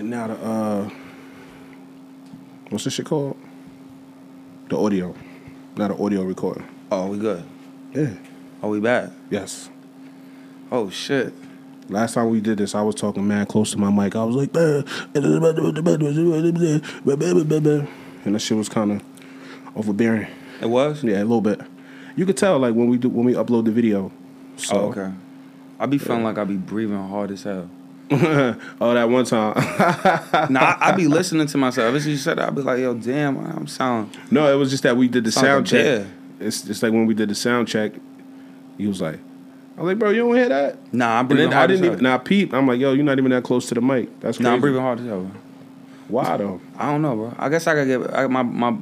And now the uh, what's this shit called? The audio, not the audio recording. Oh, we good. Yeah. Are we back? Yes. Oh shit. Last time we did this, I was talking mad close to my mic. I was like, and that shit was kind of overbearing. It was. Yeah, a little bit. You could tell like when we do when we upload the video. So, Oh, okay. I be feeling like I be breathing hard as hell. oh, that one time. nah, I, I be listening to myself. Since you said that, I be like, yo, damn, I'm sound. no, it was just that we did the Sound sound check. It's it's like when we did the sound check. He was like, I was like, bro, you don't hear that? Nah, I'm breathing then I didn't even. Now peep. I'm like, yo, you're not even that close to the mic. That's crazy. Nah, I'm breathing hard as hell. Bro. Why though? I don't know, bro. I guess I gotta get I, my my.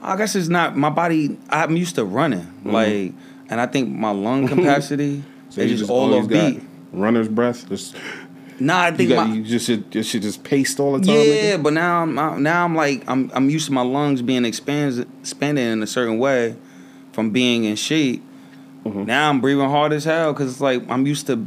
I guess it's not my body. I'm used to running, like, and I think my lung capacity Mm-hmm. So is just, all off beat. Runner's breath. Just, Nah, I you, think got, my you just should, just should just paste all the time. yeah, nigga? but now I'm I- now I'm like I'm I'm used to my lungs being expanded expanded in a certain way from being in shape. Mm-hmm. Now I'm breathing hard as hell because it's like I'm used to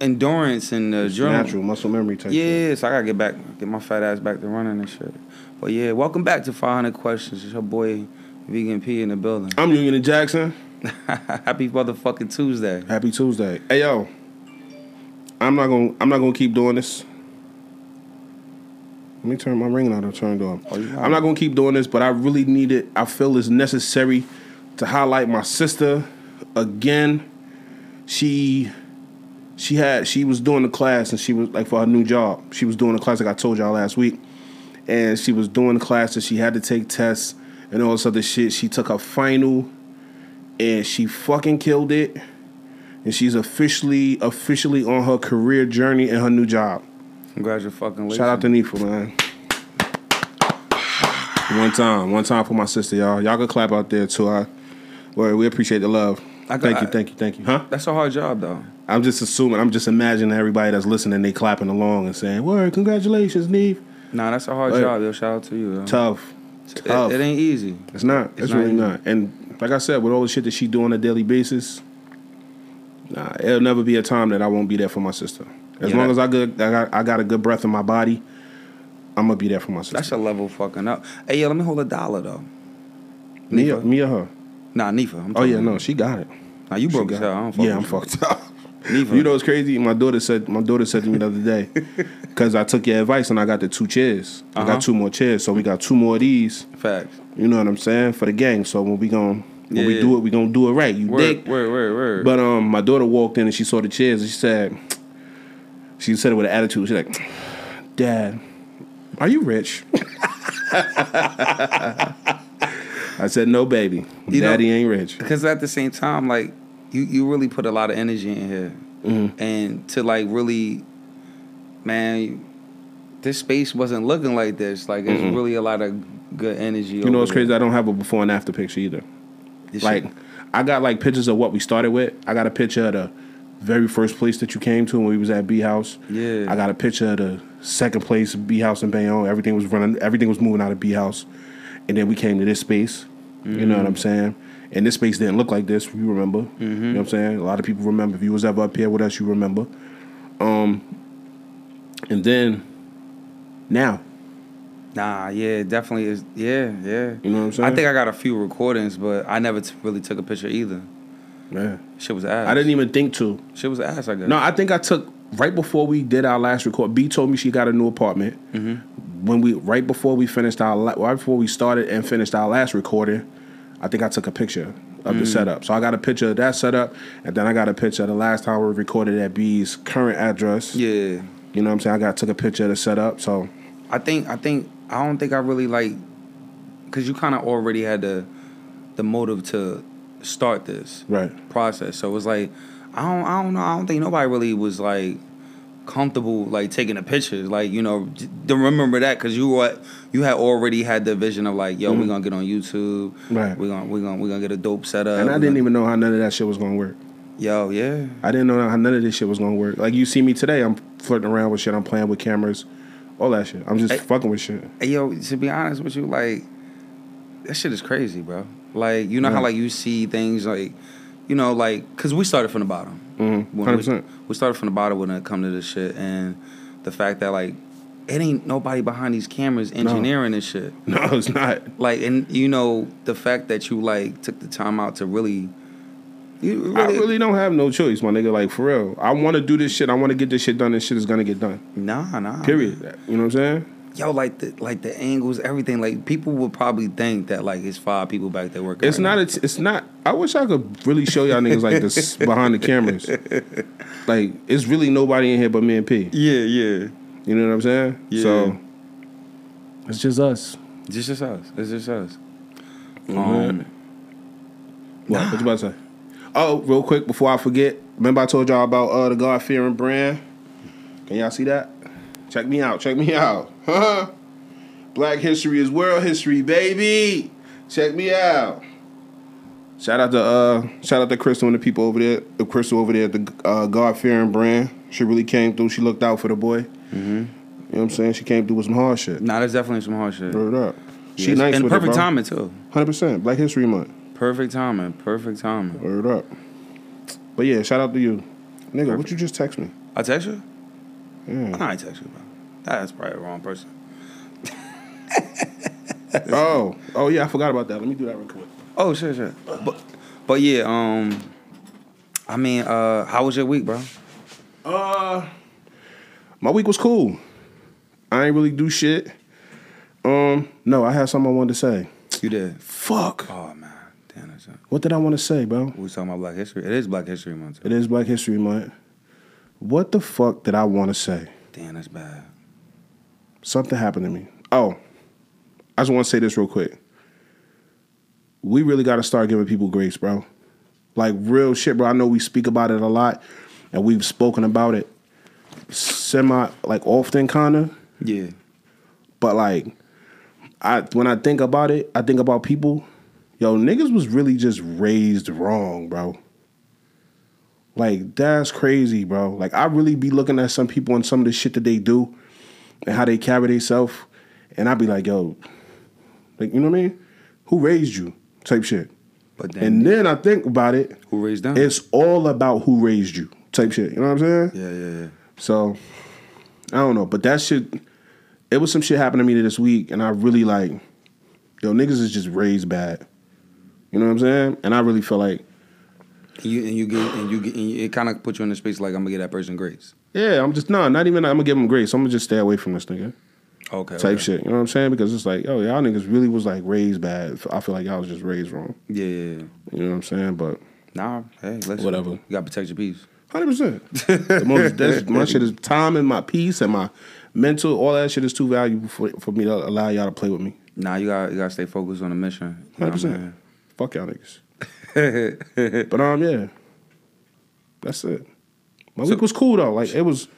endurance and It's adrenaline. natural muscle memory type. Yeah, so I gotta get back, get my fat ass back to running and shit. But yeah, welcome back to 500 Questions. It's your boy Vegan P in the building. I'm Union Jackson. Happy motherfucking Tuesday. Happy Tuesday. Hey yo, I'm not gonna I'm not gonna keep doing this. Let me turn my ring on. I turned on. Oh, I'm not gonna keep doing this, but I really need it. I feel it's necessary to highlight my sister again. She she had she was doing the class and she was like for her new job. She was doing the class like I told y'all last week, and she was doing the class and she had to take tests and all this other shit. She took her final and she fucking killed it. And she's officially officially on her career journey and her new job. Congratulations. Fucking way. Shout out to Nifa, man. One time, one time for my sister, y'all. Y'all can clap out there too. I, well, we appreciate the love. I got- thank you, thank you, thank you. Huh? That's a hard job though. I'm just assuming. I'm just imagining everybody that's listening. They clapping along and saying, "Word, congratulations, Neve." Nah, that's a hard Hey. job. Yo, shout out to you. Yo. Tough, It, tough. it ain't easy. It's not. It's, It's not really easy. not. And like I said, with all the shit that she do on a daily basis, nah, it'll never be a time that I won't be there for my sister. As Yeah, long as I good, I got, I got a good breath in my body, I'm gonna be there for my sister. That's a level fucking up. Hey, yo, let me hold a dollar though. me, or, Nifa. me or her. Nah, Nifa. I'm Oh yeah, no, she got it. Nah, you broke. I it. Yeah, I'm fucked up. Nifa. You know what's crazy? My daughter said my daughter said to me the other day, because I took your advice and I got the two chairs. I Uh-huh. got two more chairs, so we got two more of these. Facts. You know what I'm saying for the gang. So when we gon' when we Yeah. do it, we gonna do it right. You Word, dig? word, word, word. But um, my daughter walked in and she saw the chairs and she said, she said it with an attitude. She's like, "Dad, are you rich?" I said, "No, baby, You know- Daddy ain't rich." because at the same time, like you, you really put a lot of energy in here, Mm-hmm. and to like really, man, this space wasn't looking like this. Like it's really a lot of good energy. You know what's crazy? I don't have a before and after picture either. Like, I got like pictures of what we started with. I got a picture of the very first place that you came to when we was at B House. Yeah. I got a picture of the second place, B House in Bayonne. Everything was running. Everything was moving out of B House, and then we came to this space. You know what I'm saying? And this space didn't look like this. You remember? You know what I'm saying? A lot of people remember. If you was ever up here with us, you remember. Um, and then now, Nah, yeah, definitely is. Yeah, yeah. you know what I'm saying? I think I got a few recordings, but I never t- really took a picture either. yeah. Shit was ass. I didn't even think to. Shit was ass. I guess. No, I think I took right before we did our last record. B told me she got a new apartment. Mm-hmm. When we right before we finished our la- right before we started and finished our last recording, I think I took a picture of Mm. the setup. So I got a picture of that setup, and then I got a picture of the last time we recorded at B's current address. Yeah. You know what I'm saying? I got took a picture of the setup. So I think I think I don't think I really like because you kind of already had the the motive to start this right. process. So it was like I don't I don't know I don't think nobody really was like comfortable like taking the pictures. Like you know to remember that because you what you had already had the vision of like yo we're gonna get on YouTube. Mm-hmm. Right. We're gonna we're gonna we're gonna get a dope setup. And I We're didn't gonna- even know how none of that shit was gonna work. Yo yeah. I didn't know how none of this shit was gonna work. Like you see me today, I'm flirting around with shit. I'm playing with cameras, all that shit. I'm just Hey. fucking with shit. Hey, yo, to be honest with you, like that shit is crazy, bro. Like you know how like you see things like, you know, like because we started from the bottom. Mhm. We, 100%. we started from the bottom when it come to this shit, and the fact that like it ain't nobody behind these cameras engineering this shit. No, it's not. Like, and you know, the fact that you like took the time out to really, you I really, really don't have no choice, my nigga. Like for real, I want to do this shit. I want to get this shit done. This shit is gonna get done. nah, nah. Period. You know what I'm saying? Yo, like the like the angles, everything. Like people would probably think that like it's five people back there working. It's right not. It's, it's not. I wish I could really show y'all niggas like this behind the cameras. Like it's really nobody in here but me and P. Yeah, yeah. You know what I'm saying? Yeah. So it's just us. It's just us. It's just us. Um, What? What you about to say? Oh, real quick before I forget. Remember I told y'all about uh, the God fearing brand. Can y'all see that? Check me out. Check me out. Huh? Black history is world history, baby. Check me out. Shout out to uh, shout out to Crystal and the people over there. The Crystal over there at the uh, God fearing brand. She really came through. She looked out for the boy. Mm-hmm. You know what I'm saying? She came through with some hard shit. nah, there's definitely some hard shit. Word up. She nice and with perfect it, bro. timing too. Hundred percent. Black History Month. Perfect timing. Perfect timing. Word up. But yeah, shout out to you, nigga. What you just text me? I text you. Yeah. I ain't text you, bro. That's probably the wrong person. oh, oh yeah, I forgot about that. Let me do that real quick. Oh shit, shit. But but yeah, um, I mean, uh, how was your week, bro? Uh, my week was cool. I ain't really do shit. Um, no, I had something I wanted to say. You did. Fuck. Oh man, What did I want to say, bro? We talking about Black History. It is Black History Month. It is Black History Month. What the fuck did I want to say? Damn, that's bad. Something happened to me. Oh, I just want to say this real quick. We really got to start giving people grace, bro. Like real shit, bro. I know we speak about it a lot, and we've spoken about it semi like often, kinda. Yeah. But like, I when I think about it, I think about people. Yo, niggas was really just raised wrong, bro. Like that's crazy, bro. Like I really be looking at some people and some of the shit that they do, and how they carry themselves, and I be like, yo, like you know what I mean? Who raised you? Type shit. But then, And then I think about it, who raised them? it's all about who raised you. Type shit. You know what I'm saying? yeah, yeah, yeah. So I don't know, but that shit. It was some shit happened to me this week, and I really like, yo, niggas is just raised bad. You know what I'm saying? And I really feel like, And you and you get and you get and it kind of put you in the space like I'm gonna give that person grace. yeah, I'm just no, not even. I'm gonna give him grace. I'm gonna just stay away from this nigga Okay. type okay. shit. You know what I'm saying? Because it's like, yo, y'all niggas really was like raised bad. I feel like y'all was just raised wrong. Yeah, yeah, yeah. You know what I'm saying? But Nah, hey, listen. Whatever. You gotta protect your peace. hundred percent. My shit is time and my peace and my mental. All that shit is too valuable for for me to allow y'all to play with me. Nah, you got you gotta stay focused on the mission. You know Hundred what I'm percent. Fuck y'all niggas. But um, yeah, that's it. My week was cool though. Like it was,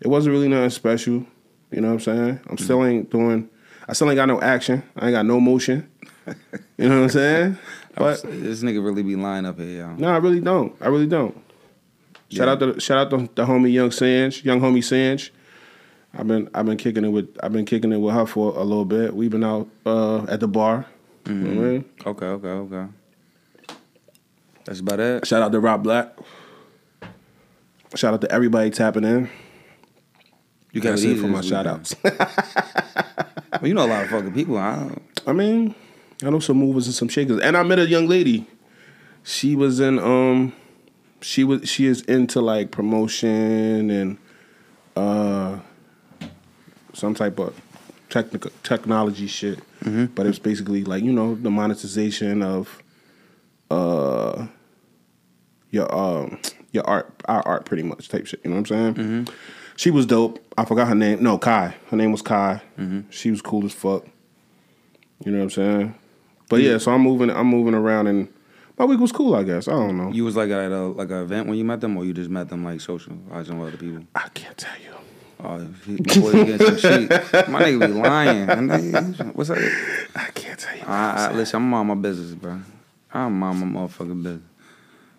it wasn't really nothing special. You know what I'm saying? I'm still ain't doing. I still ain't got no action. I ain't got no motion. You know what I'm saying? But this nigga really be lying up here, y'all. no, I really don't. I really don't. Shout out to shout out to the homie Young Sanj, young homie Sanj. I've been I've been kicking it with I've been kicking it with her for a little bit. We've been out uh, at the bar. You know I mean? Okay, okay, okay. That's about it. Shout out to Rob Black. Shout out to everybody tapping in. You got it for my shout outs. Well, you know a lot of fucking people. I I mean, I know some movers and some shakers. And I met a young lady. She was in um she was she is into like promotion and uh some type of technical technology shit. But it's basically like, you know, the monetization of uh your um your art our art pretty much type shit. You know what I'm saying? She was dope. I forgot her name. No, Kai. Her name was Kai. She was cool as fuck. You know what I'm saying? But yeah, so I'm moving. I'm moving around, and my week was cool. I guess I don't know. you was like at a like an event when you met them, or you just met them like social, watching with other people. I can't tell you. Oh, he, boy getting some shit. My nigga be lying. What's that? I can't tell you. I, I, listen, I'm on my business, bro. I'm on my motherfucking business.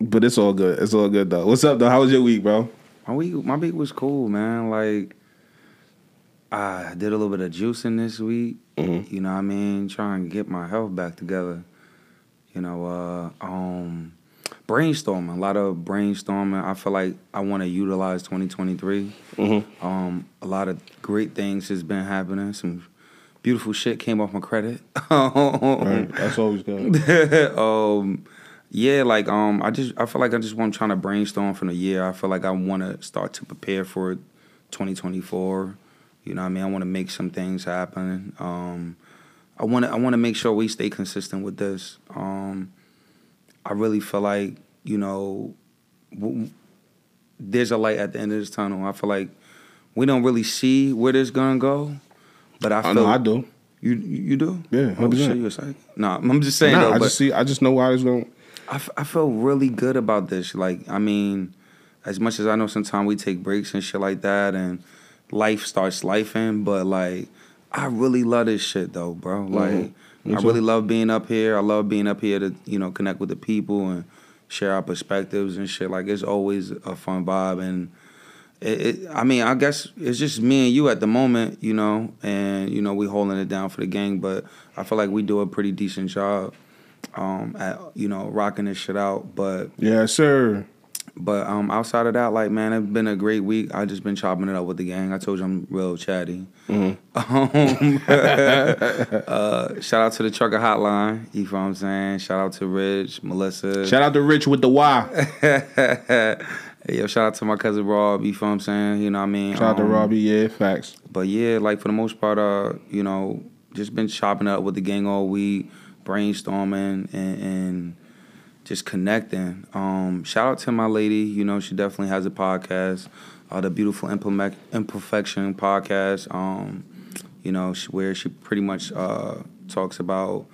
But it's all good. It's all good though. What's up though? How was your week, bro? My week, my week was cool, man. Like, I did a little bit of juicing this week. Mhm. You know what I mean? Trying to get my health back together. You know, uh, um, brainstorming, a lot of brainstorming. I feel like I want to utilize 2023. Mm-hmm. Um, a lot of great things has been happening. Some beautiful shit came off my credit. Right. That's always good. um, yeah, like um, I just I feel like I just want trying to brainstorm for the year. I feel like I want to start to prepare for 2024. You know, what I mean, I want to make some things happen. Um, I want to I want to make sure we stay consistent with this. Um, I really feel like you know, w- there's a light at the end of this tunnel. I feel like we don't really see where this gonna go, but I I feel know I do. you you do. Yeah, oh 100%. shit, you're psych. Nah, I'm just saying Nah, though. I just see. I just know why it's going. I, f- I feel really good about this. Like, I mean, as much as I know sometimes we take breaks and shit like that and life starts lifing, but like, I really love this shit though, bro. Like, Mm-hmm. Me I too. really love being up here. I love being up here to, you know, connect with the people and share our perspectives and shit. Like, it's always a fun vibe. And it, it, I mean, I guess it's just me and you at the moment, you know, and, you know, we holding it down for the gang, but I feel like we do a pretty decent job um, at you know rocking this shit out. But Yeah, sir. But um, outside of that, like man, it's been a great week. I just been chopping it up with the gang. I told you I'm real chatty. Um, uh, shout out to the trucker hotline. You feel what I'm saying? Shout out to Rich, Melissa. Shout out to Rich with the Y. Yo, shout out to my cousin Rob. You feel what I'm saying? You know what I mean? Shout out to Um, Robbie. Yeah, facts. But yeah, like for the most part, uh, you know, just been chopping up with the gang all week, brainstorming and, and just connecting. Um, shout out to my lady. You know, she definitely has a podcast, uh, the Beautiful Imperfec- Imperfection podcast. Um, you know, where she pretty much uh, talks about,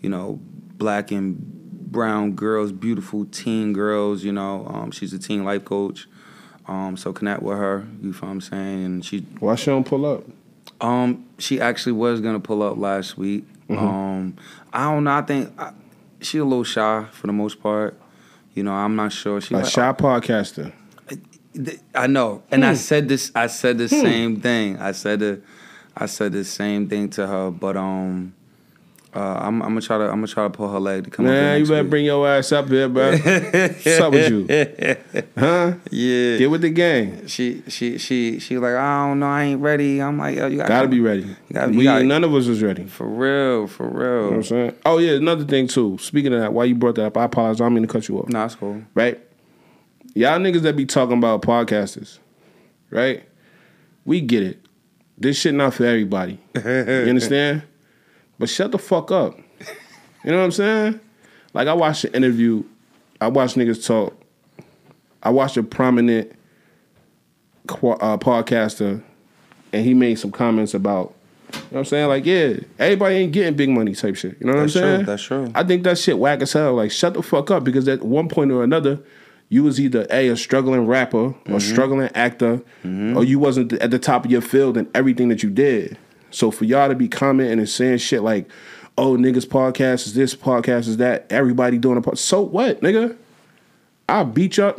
you know, black and brown girls, beautiful teen girls. You know, um, she's a teen life coach. Um, so connect with her. You feel what I'm saying? And she Why she don't pull up? um, she actually was gonna pull up last week. Mm-hmm. Um, I don't know. I think I, she a little shy for the most part. You know, I'm not sure. She a like, shy podcaster. I know, and I Hmm. said this. I said the same thing. I said the, I said the same thing to her. But um, uh, I'm, I'm gonna try to. I'm gonna try to pull her leg to come here you better week. bring your ass up here, bro. What's up with you? Huh? Yeah. Get with the gang. she she she she was like I don't know. I ain't ready. I'm like, yo, you gotta, Gotta be ready. gotta- we you gotta- none of us was ready. For real, for real. know what I'm saying? Oh yeah, another thing too. Speaking of that, why you brought that up, I apologize. I don't mean to cut you off. Nah, it's cool. Right? Y'all niggas that be talking about podcasters, right? We get it. This shit not for everybody. you understand? But shut the fuck up. You know what I'm saying? Like I watched an interview. I watched niggas talk. I watched a prominent uh, podcaster, and he made some comments about. You know what I'm saying? Like, yeah, everybody ain't getting big money type shit. You know what That's I'm true, saying? that's true. I think that shit whack as hell. Like, shut the fuck up because at one point or another, you was either a a struggling rapper or Mm-hmm. struggling actor, or you wasn't at the top of your field in everything that you did. So for y'all to be commenting and saying shit like, "Oh, niggas podcast is this, podcast is that," everybody doing a podcast. So what, nigga? I'll beat you up.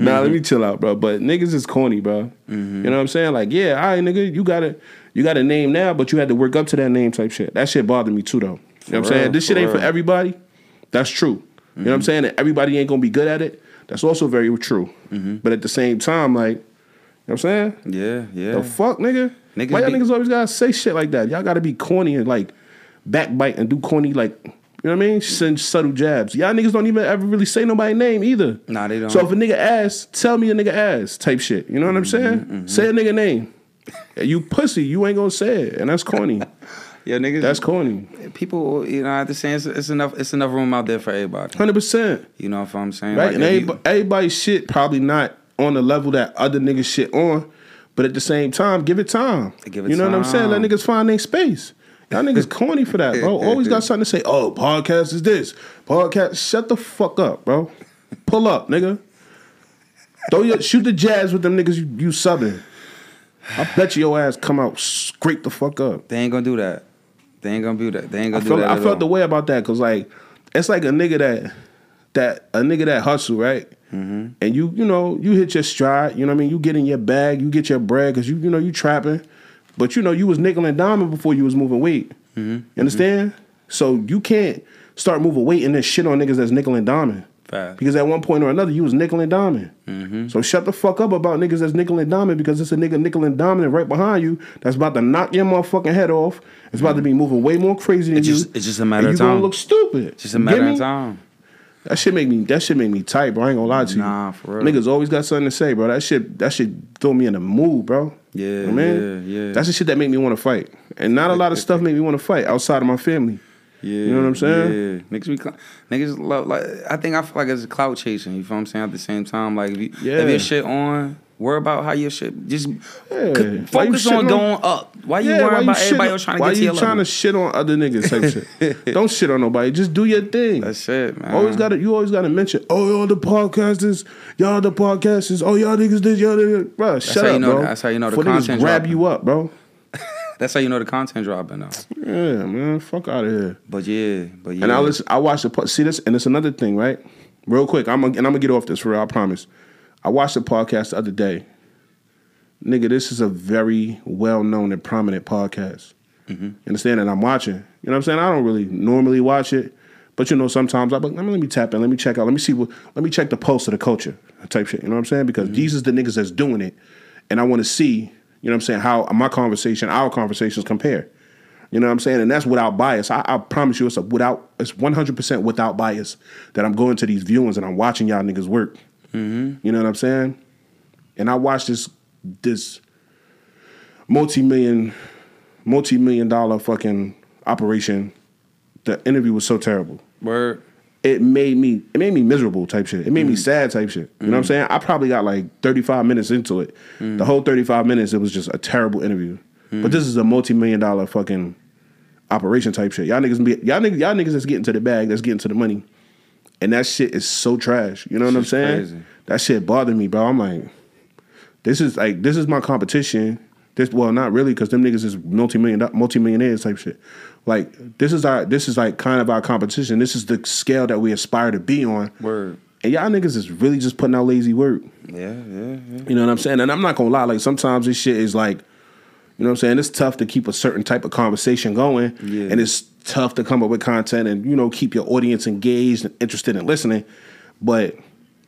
nah, let me chill out, bro. But niggas is corny, bro. Mm-hmm. You know what I'm saying? Like, yeah, all right, nigga, you got a you got a name now, but you had to work up to that name type shit. That shit bothered me too, though. You know what I'm For saying? real, This shit for ain't for everybody. That's true. You know what I'm mm-hmm. saying? And everybody ain't gonna be good at it. That's also very true. Mm-hmm. But at the same time, like, you know what I'm saying? Yeah, yeah. The fuck, nigga? Niggas Why y'all be- niggas always gotta say shit like that? Y'all gotta be corny and like backbite and do corny like you know what I mean? Send subtle jabs. Y'all niggas don't even ever really say nobody's name either. Nah, they don't. So if a nigga ass, tell me a nigga ass type shit. You know what I'm Mm-hmm, saying? Say a nigga name. you pussy, you ain't gonna say it, and that's corny. yeah, niggas. that's corny. people. You know, I have to say it's, it's enough. It's enough room out there for everybody. Hundred percent. You know what I'm saying? Right? Like, and if you- everybody, everybody's shit probably not on the level that other niggas shit on, but at the same time, give it time. Give it you know what I'm saying? Let niggas find their space. Y'all niggas corny for that, bro. Always got something to say. Oh, podcast is this. Podcast. Shut the fuck up, bro. Pull up, nigga. Throw your shoot the jazz with them niggas you, you subbing. I bet you your ass come out scrape the fuck up. they ain't gonna do that. They ain't gonna do that. They ain't gonna do felt that. I felt all. the way about that because like it's like a nigga that that a nigga that hustle right, Mm-hmm. and you you know you hit your stride. You know what I mean. You get in your bag, you get your bread because you you know you trapping, but you know you was nickel and diamond before you was moving weight. Mm-hmm. You understand? So you can't start moving weight and then shit on niggas that's nickel and diamond. Fact. Because at one point or another, you was nickel and diamond. Mm-hmm. So shut the fuck up about niggas that's nickel and diamond because it's a nigga nickel and diamond right behind you that's about to knock your motherfucking head off. It's about to be moving way more crazy than It's you. just- it's just a matter of you gonna time. look stupid. It's just a matter of time. That shit make me. That shit make me tight, bro. I ain't gonna lie to you. Nah, for real. Niggas always got something to say, bro. That shit. That shit throw me in the mood, bro. Yeah, man. yeah, yeah. That's the shit that make me want to fight, and not a lot of stuff make me want to fight outside of my family. Yeah, you know what I'm saying? Yeah, niggas, be, cl- niggas love like. I think I feel like it's a clout chasing. You feel what I'm saying? At the same time, like if you Yeah. if your shit on, worry about how your shit. Just Yeah. Why you focus on on- going up. Why you Yeah, worrying about everybody else trying to why get to you your trying level? to shit on other niggas type shit? Don't shit on nobody. Just do your thing. That's it, man. Always got to You always got to mention. Oh, y'all the podcasters. Y'all the podcasters. Oh, y'all niggas did. Y'all niggas. Bro, shut how you up, know- bro. that's how you know the Before content grab dropping. you up, bro. That's how you know the content dropping though. Yeah, man. Fuck out of here. But yeah, but yeah. And I listen. I watched the see this, and it's another thing, right? Real quick, I'm gonna, and I'm gonna get off this for real. I promise. I watched the podcast the other day. Nigga, this is a very well known and prominent podcast. Mm-hmm. You understand? And I'm watching. You know what I'm saying? I don't really normally watch it, but you know, sometimes I'm like, let me, let me tap in, let me check out, let me see what, let me check the pulse of the culture type shit. You know what I'm saying? Because Mm-hmm. these is the niggas that's doing it, and I want to see. You know what I'm saying? How my conversation, our conversations compare. You know what I'm saying? And that's without bias. I, I promise you, it's a without. It's 100 percent without bias that I'm going to these viewings and I'm watching y'all niggas work. Mm-hmm. You know what I'm saying? And I watched this this multi million multi million dollar fucking operation. The interview was so terrible. word. It made me it made me miserable type shit. It made me mm. sad type shit. You know what I'm mm. saying? I probably got like 35 minutes into it. Mm. The whole 35 minutes it was just a terrible interview. But this is a multi million dollar fucking operation type shit. Y'all niggas be y'all niggas y'all niggas that's getting to the bag, that's getting to the money. And that shit is so trash. You know what I'm saying? crazy. That shit bothered me, bro. I'm like, this is like this is my competition. This well, not really, because them niggas is multi million multi millionaires type shit. Like this is our this is like kind of our competition. This is the scale that we aspire to be on. Word. And y'all niggas is really just putting out lazy work. Yeah, yeah, yeah. You know what I'm saying? And I'm not gonna lie, like sometimes this shit is like, you know what I'm saying? It's tough to keep a certain type of conversation going. Yeah. And it's tough to come up with content and, you know, keep your audience engaged and interested in listening. But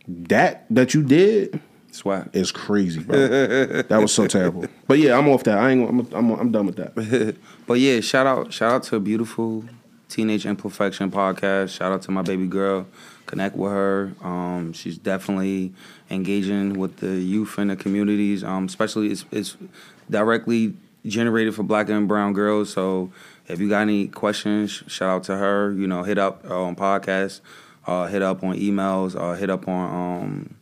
that that you did Swag. is crazy, bro. that was so terrible. But yeah, I'm off that. I ain't I'm I'm, I'm done with that. but yeah, shout out, shout out to beautiful Teenage Imperfection podcast. Shout out to my baby girl. Connect with her. Um, she's definitely engaging with the youth and the communities. Um, especially it's, it's directly generated for Black and Brown girls. So if you got any questions, shout out to her. You know, hit up uh, on podcasts, uh, hit up on emails, uh, hit up on. Um,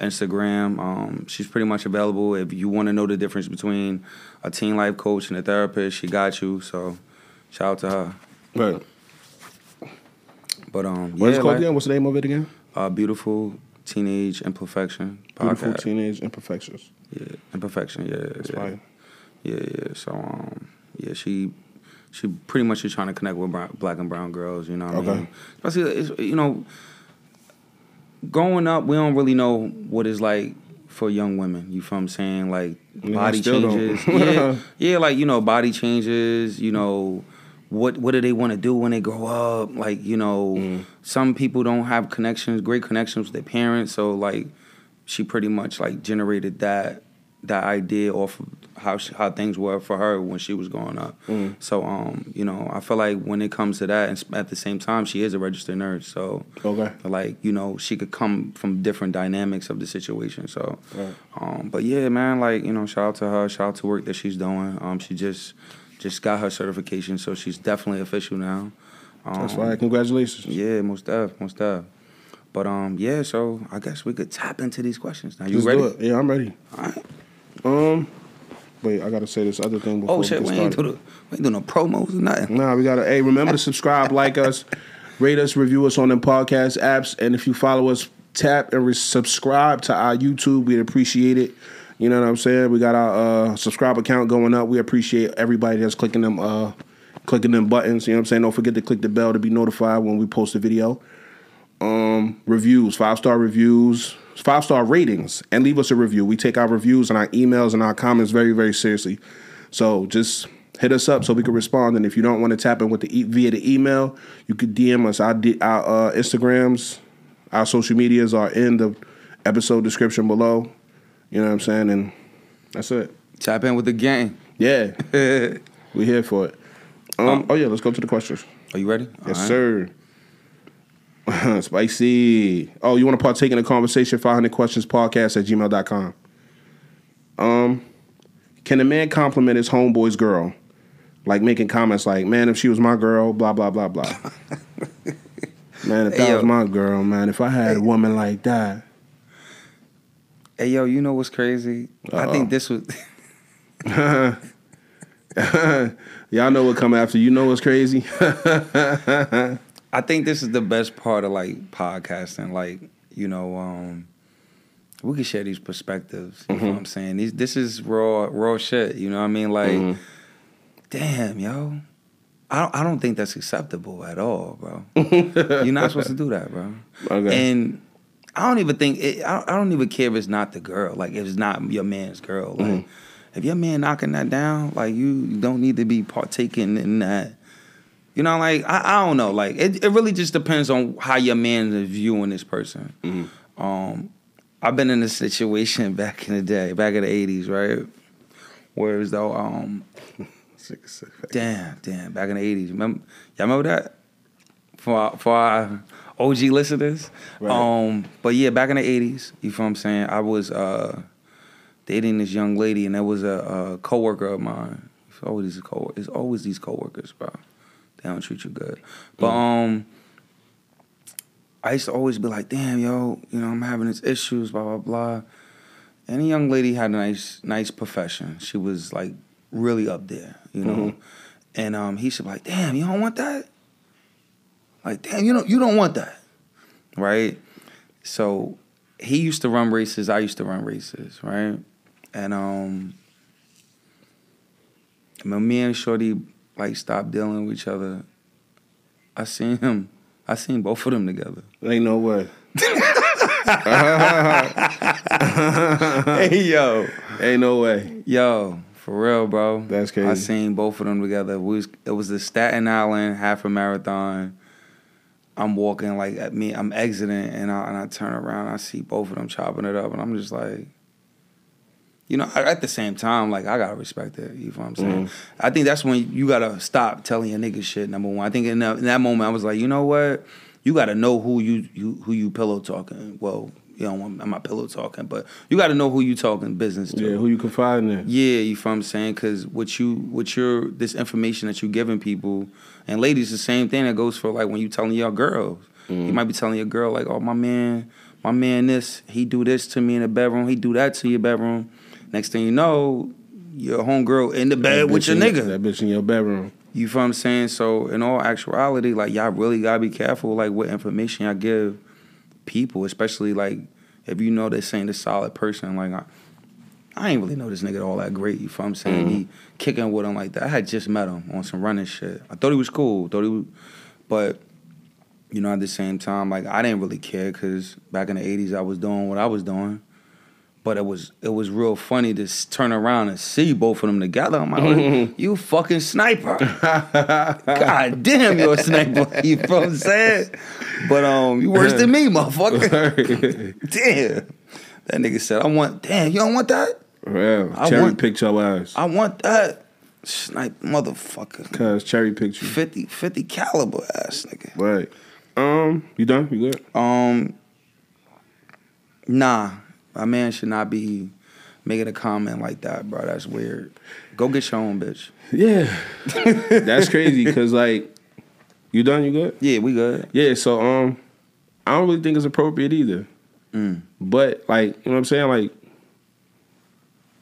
Instagram. Um, she's pretty much available. If you want to know the difference between a teen life coach and a therapist, she got you. So shout out to her. Right. But um, What's yeah, called like, again? What's the name of it again? uh, beautiful teenage imperfection Podcast. Beautiful. Teenage Imperfections. yeah, imperfection. Yeah, That's yeah, fine. Yeah, yeah. So um, yeah, she. She pretty much is trying to connect with brown, black and brown girls, you know what I mean? Especially, you know, growing up, we don't really know what it's like for young women. You feel what I'm saying? Like Yeah, body changes. yeah, yeah, like you know, body changes. You know, what what do they want to do when they grow up? Like you know, Mm. some people don't have connections, great connections with their parents. So like, she pretty much like generated that that idea off of how she, how things were for her when she was growing up. Mm. So um, you know, I feel like when it comes to that, and at the same time, she is a registered nurse. So Okay. like you know, she could come from different dynamics of the situation. So, Right. um, but yeah, man, like you know, shout out to her, shout out to work that she's doing. Um, she just just got her certification, so she's definitely official now. Um, That's right. Congratulations. Yeah, most def, most def. But um, yeah, so I guess we could tap into these questions. Now you ready? Yeah, I'm ready. All right. Um, wait, I gotta say this other thing before Oh we shit, get we ain't, do started. the, we ain't do no promos or nothing. Nah, we gotta. Hey, remember to subscribe, like us, rate us, review us on them podcast apps, and if you follow us, tap and re- subscribe to our YouTube. We'd appreciate it. You know what I'm saying? We got our uh, subscribe account going up. We appreciate everybody that's clicking them, uh, clicking them buttons. You know what I'm saying? Don't forget to click the bell to be notified when we post a video. Um, reviews, five star reviews, five star ratings, and leave us a review. We take our reviews and our emails and our comments very, very seriously. So just hit us up so we can respond. And if you don't want to tap in with the e- via the email, you could DM us. Our, D- our uh, Instagrams, our social medias are in the episode description below. You know what I'm saying? And that's it. Tap in with the gang. Yeah, we're we here for it. Um, oh yeah, let's go to the questions. Are you ready? Yes, right. sir. Spicy. Oh, you want to partake in the conversation? 500 questions podcast at gmail.com. Um, can a man compliment his homeboy's girl? Like making comments like, man, if she was my girl, blah, blah, blah, blah. man, if that yo. was my girl, man, if I had a woman like that. Hey yo, you know what's crazy? I Uh-oh. think this was Y'all know what come after. You know what's crazy? I think this is the best part of like podcasting. Like, you know, um, we can share these perspectives. You know what mm-hmm. I'm saying? These this is raw raw shit. You know what I mean? Like, mm-hmm. damn, yo. I don't, I don't think that's acceptable at all, bro. You're not supposed to do that, bro. Okay. And I don't even think it, I, I don't even care if it's not the girl. Like if it's not your man's girl. Like mm-hmm. if your man knocking that down, like you don't need to be partaking in that. You know, like I, I don't know. Like it, it really just depends on how your man is viewing this person. Um, I've been in a situation back in the day, back in the eighties, right? Where as though, um, damn, damn, back in the eighties. Remember, y'all remember that? For our, for our OG listeners. Right. Um, but yeah, back in the eighties, you feel what I'm saying? I was uh, dating this young lady, and there was a, a coworker of mine. It's always these co It's always these coworkers, bro. They don't treat you good. But um, I used to always be like, "Damn, yo, you know, I'm having these issues, blah blah blah." Any young lady had a nice, nice profession. She was like really up there, you know. And um, he should be like, "Damn, you don't want that." Like, damn, you don't, you don't want that, right? So he used to run races. I used to run races, right? And um, me and Shorty like stop dealing with each other, I seen him. I seen both of them together. Ain't no way. hey yo, Ain't no way. yo, for real, bro. That's crazy. I seen both of them together. We was, it was the Staten Island half a marathon. I'm walking like at me. I'm exiting, and I and I turn around. I see both of them chopping it up, and I'm just like, you know, at the same time, like I gotta respect it. You know what I'm saying? Mm-hmm. I think that's when you gotta stop telling your nigga shit. Number one, I think in that, in that moment, I was like, you know what? You gotta know who you you who you pillow talking. Well, you know, I'm I'm not pillow talking, but you gotta know who you talking business to. Yeah, who you confiding in? Yeah, you feel what I'm saying? Because what you, what your, this information that you giving people, and ladies, the same thing that goes for like when you telling your girls. You might be telling your girl like, oh my man, my man, this he do this to me in the bedroom, he do that to your bedroom. Next thing you know, your homegirl in the That bed with your nigga. That bitch in your bedroom. You feel what I'm saying? So in all actuality, like y'all really gotta be careful like what information y'all give people, especially like if you know this ain't a solid person. Like I, I ain't really know this nigga all that great. You feel what I'm saying? Mm-hmm. He kicking with him like that. I had just met him on some running shit. I thought he was cool. Thought he was, but you know at the same time, like I didn't really care because back in the '80s I was doing what I was doing. But it was it was real funny to s- turn around and see both of them together. I'm like, "Oh, you fucking sniper. God damn, you're a sniper. You know what I'm saying? But um, you worse than me, motherfucker. damn. That nigga said, I want, damn, you don't want that? well, I cherry want- picked your ass. I want that. Snipe motherfucker. Cause cherry picked you. 50, 50 caliber ass nigga. Right. Um, you done? You good? Um, nah, my man should not be making a comment like that, bro. That's weird. Go get your own bitch. Yeah. That's crazy because like, you done? You good? Yeah, we good. Yeah. So um, I don't really think it's appropriate either. Mm. But like, you know what I'm saying? Like,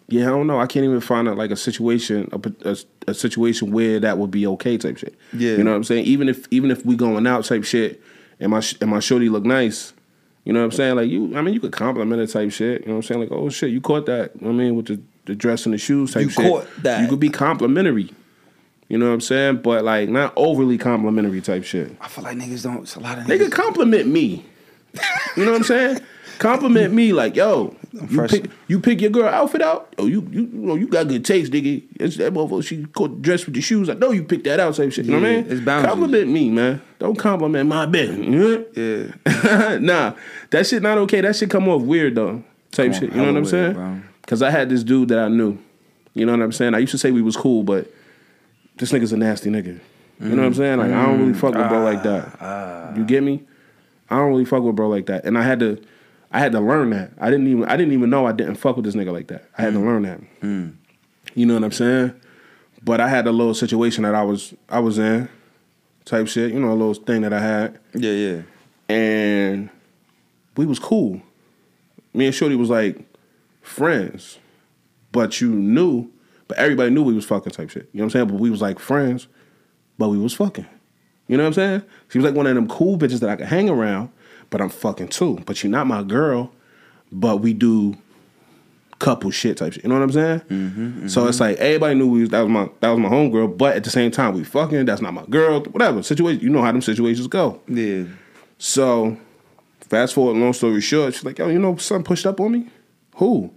yeah, I don't know. I can't even find a, like a situation, a, a, a situation where that would be okay type shit. Yeah. You know what I'm saying? Even if even if we going out type shit, and my and my shorty look nice. You know what I'm saying? Like you, I mean, you could compliment it type shit. You know what I'm saying? Like, oh shit, you caught that. I mean, with the, the dress and the shoes type You shit. You caught that. You could be complimentary. You know what I'm saying? But like, not overly complimentary type shit. I feel like niggas don't. It's a lot of niggas. Nigga, niggas. compliment me. You know what I'm saying? Compliment me like, yo, you pick, you pick your girl outfit out. Oh, you you you know you got good taste, nigga. It's that motherfucker. She dressed with the shoes. I know you picked that out. Type shit. You know what I mean? it's boundaries. Compliment me, man. Don't compliment my bitch. You know? Yeah. nah, that shit not okay. That shit come off weird though. Type shit. You know what I'm weird, saying? bro. Cause I had this dude that I knew. You know what I'm saying? I used to say we was cool, but this nigga's a nasty nigga. You know what I'm mm, saying? Like I don't really mm. fuck with bro like that. Ah, ah. you get me? I don't really fuck with bro like that. And I had to I had to learn that. I didn't even I didn't even know I didn't fuck with this nigga like that. I had to mm. learn that. Mm. You know what I'm saying? But I had a little situation that I was I was in, type shit. You know, a little thing that I had Yeah, yeah. and we was cool. Me and Shorty was like friends, but you knew, but everybody knew we was fucking type shit. You know what I'm saying? But we was like friends, but we was fucking. You know what I'm saying? She was like one of them cool bitches that I could hang around, but I'm fucking too. But you're not my girl, but we do couple shit type shit. You know what I'm saying? Mm-hmm, mm-hmm. So it's like everybody knew we was, that was my that was my homegirl, but at the same time we fucking. That's not my girl. Whatever situation. You know how them situations go. Yeah. So, fast forward, long story short, she's like, yo, you know, something pushed up on me? Who?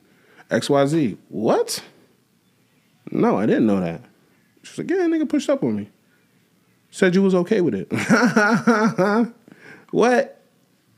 XYZ. What? No, I didn't know that. She's like, yeah, nigga pushed up on me. Said you was okay with it. what?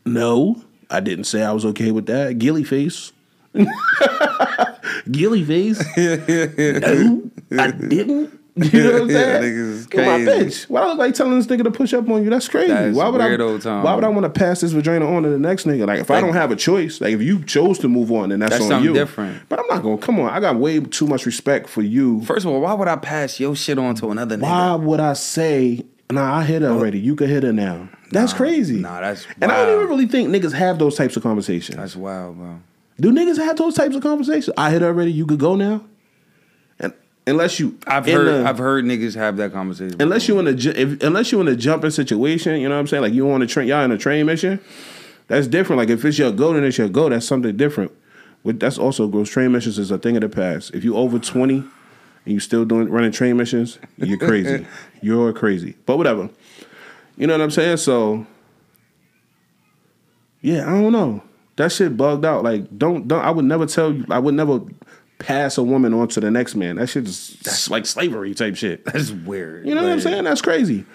No, I didn't say I was okay with that. Gilly face. Gilly face. no, I didn't. You know what I'm saying? is my bitch. Why I look like telling this nigga to push up on you? That's crazy. That's why would I? time. Why would I want to pass this vagina on to the next nigga? Like if I don't have a choice, like if you chose to move on, then that's, That's on something you. different. But I'm not gonna. Come on, I got way too much respect for you. First of all, why would I pass your shit on to another nigga? Why would I say? Nah, I hit her already. You can hit her now. That's Nah, crazy. nah, that's and I don't even really think niggas have those types of conversations. That's wild, bro. Do niggas have those types of conversations? I hit already. You could go now. And unless you, I've heard the- I've heard niggas have that conversation. Unless you in a if, unless you in a jumping situation, you know what I'm saying? Like you on a train, y'all in a train mission. That's different. Like if it's your go, then it's your go. That's something different. With that's also gross. Train missions is a thing of the past. If you over twenty and you still doing running train missions, you're crazy. you're crazy. But whatever. You know what I'm saying? So yeah, I don't know. That shit bugged out. Like don't don't. I would never tell you. I would never pass a woman on to the next man. That shit is that's like slavery type shit. that's weird. You know what I'm saying? That's crazy.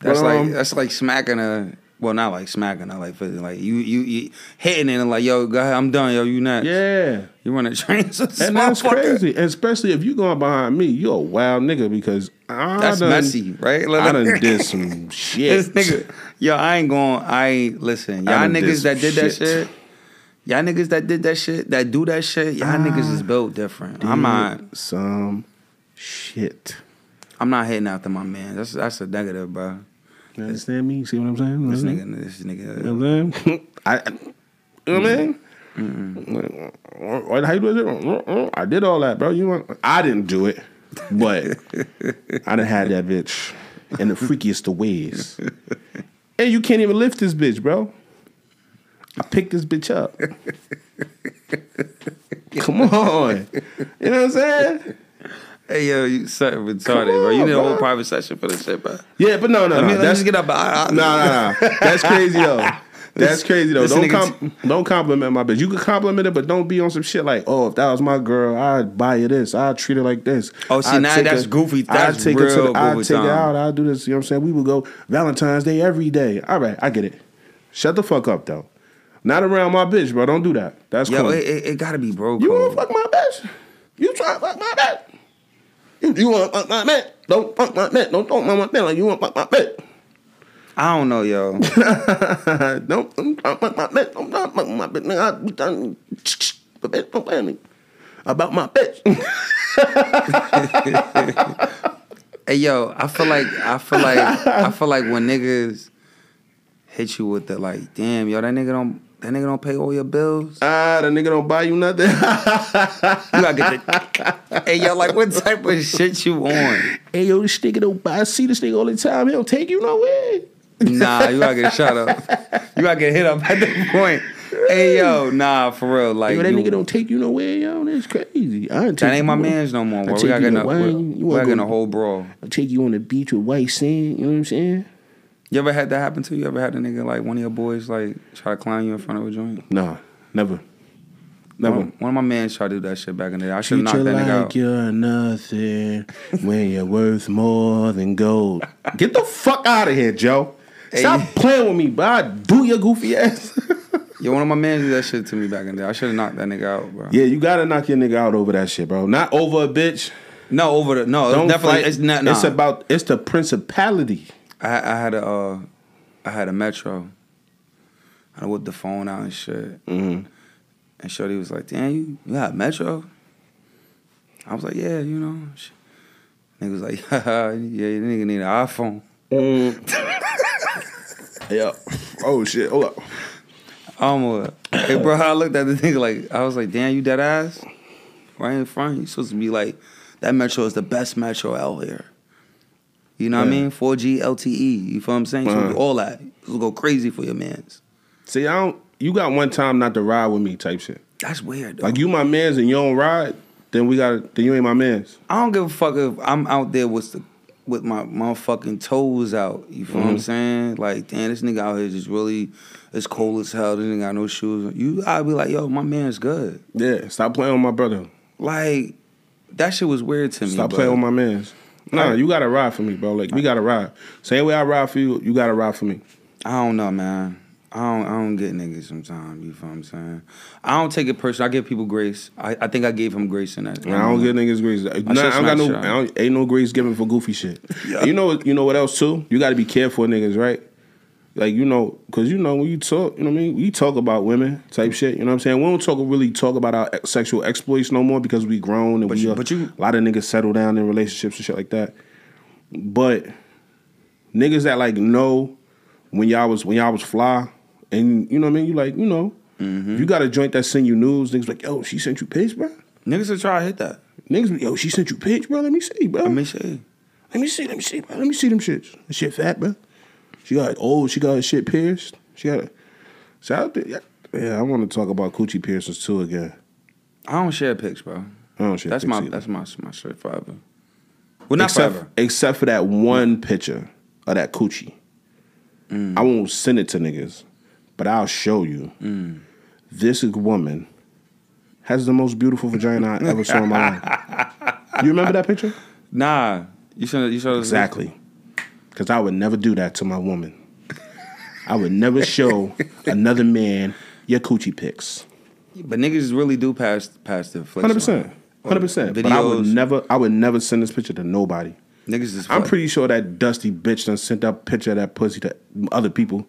That's But, like um, that's like smacking a well, not like smacking her, like physically, like you you, you hitting it and like yo, go ahead, I'm done, yo, you next. yeah. You run a train, And that's crazy. And especially if you going behind me, you're a wild nigga because I That's done, messy, right? I done did some shit. This nigga, yo, I ain't going. I ain't listen. Y'all niggas that did that shit. shit. Y'all niggas that did that shit, that do that shit. Y'all niggas is built different. I'm not. Some shit. I'm not hitting after my man. That's that's a negative, bro. You understand me? See what I'm saying? This nigga, this nigga. Uh, you know what I'm saying? I, you know what I mean? What- How you do it? I did all that, bro. You want? I didn't do it, but I done had that bitch in the freakiest of ways. And you can't even lift this bitch, bro. I picked this bitch up. Come on. You know what I'm saying? Hey yo, you something retarded, bro. You on, need a whole private session for this shit, bro. Yeah, but no, no, Let no. me let me That's just get up. I, I, No, no, no. That's crazy though. That's crazy though. Don't com- don't compliment my bitch. You can compliment it, but don't be on some shit like, oh, if that was my girl, I'd buy you this. I'd treat her like this. Oh, see, I'd now that's her- goofy. I'd That's take her to real the, I'd take her time. out. I'd do this. You know what I'm saying? We would go Valentine's Day every day. All right, I get it. Shut the fuck up though. Not around my bitch, bro. Don't do that. That's yo, cool. it, it, it gotta be bro. you wanna fuck my bitch? You try to fuck my bitch? You, you wanna fuck my bitch? Don't fuck my bitch. Don't talk my bitch like you wanna fuck my bitch. I don't know, yo. don't don't talk about my bitch. Don't talk about my bitch. Nigga, I be done. The bitch don't play me about my bitch. Hey yo, I feel like I feel like I feel like when niggas hit you with the like, damn, yo, that nigga don't that nigga don't pay all your bills. ah, the nigga don't buy you nothing. You gotta get the Hey yo, like what type of shit you on? hey yo, this nigga don't buy. I see this nigga all the time. He don't take you nowhere. Nah, you gotta get shut up. You gotta get hit up at that point. Hey yo, nah, for real. Like Yo, that you- nigga don't take you nowhere, yo. That's crazy. I ain't that ain't my man's no more. Bro. We gotta get a, we, gotta get a whole brawl. I'll take you on the beach with white sand. You know what I'm saying? You ever had that happen to you? You ever had a nigga like one of your boys like try to climb you in front of a joint? Nah, Never. Never. One, one of my mans tried to do that shit back in the day. I should Treat have you knocked that nigga like out. you're nothing when you're worth more than gold. Get the fuck out of here, Joe. Stop Hey. playing with me, bro. I do your goofy ass. Yo, one of my mans did that shit to me back in the day. I should have knocked that nigga out, bro. yeah, you gotta knock your nigga out over that shit, bro. Not over a bitch. No, over the no, Don't definitely. fight. It's not. Nah. It's about it's the principality. I, I had a, uh, I had a Metro. I whipped the phone out and shit. Mm-hmm. And Shorty was like, "Damn, you, you got a Metro?" I was like, "Yeah, you know." Sh- Nigga was like, "Haha, yeah, you nigga need an iPhone." yeah. Oh shit. Hold up. Almost. hey, bro, I looked at the nigga like, I was like, "Damn, you dead ass?" Right in front, you supposed to be like, "That Metro is the best Metro out here." You know what I mean? 4G LTE. You feel what I'm saying? You supposed to be Uh-huh. all that. To go crazy for your mans. See, I don't. You got one time not to ride with me, type shit. That's weird. Though. Like you my man's and you don't ride, then we gotta. Then you ain't my man's. I don't give a fuck if I'm out there with the with my motherfucking toes out. You feel what I'm saying? Like, damn, this nigga out here just really it's cold as hell. This nigga got no shoes. You I'd be like, yo, my man's good. Yeah. Stop playing with my brother. Like, that shit was weird to me. Stop playing with my man's. Nah, you gotta ride for me, bro. Like we gotta ride. Same way I ride for you, you gotta ride for me. I don't know, man. I don't I don't get niggas sometimes, you feel what I'm saying? I don't take it personal. I give people grace. I, I think I gave him grace in that. And I don't get niggas grace. Nah, I, don't got no. shit. I don't, ain't no grace given for goofy shit. And You know. what- You know what else too? You got to be careful, niggas, right? Like you know, cause you know when you talk, you know what I mean. We talk about women type shit. You know what I'm saying? We don't talk really talk about our sexual exploits no more because we grown and But we you- are- but you- a lot of niggas settle down in relationships and shit like that. But niggas that like know when y'all was when y'all was fly and you know what I mean. You like you know. Mm-hmm. If you got a joint that send you news, niggas like, yo, she sent you pics, bro. Niggas will try to hit that. Niggas, yo, she sent you pics, bro. Let me see, bro. Let me see. Let me see, let me see, bro. Let me see them shits. That shit fat, bro. She got oh, she got her shit pierced. She got. A, so I yeah, I want to talk about coochie piercings too again. I don't share pics, bro. I don't shit. That's pics my either. that's my my shit forever. Well, not except, forever. except for that one picture of that coochie. Mm. I won't send it to niggas, but I'll show you. Mm. This woman has the most beautiful vagina I ever saw in my life. You remember that picture? Nah, you should you should Exactly. Because I would never do that to my woman. I would never show another man your coochie pics. But niggas really do pass pass the. Hundred percent. Hundred percent. But I would never I would never send this picture to nobody. Niggas is I'm pretty sure that dusty bitch done sent that picture of that pussy to other people.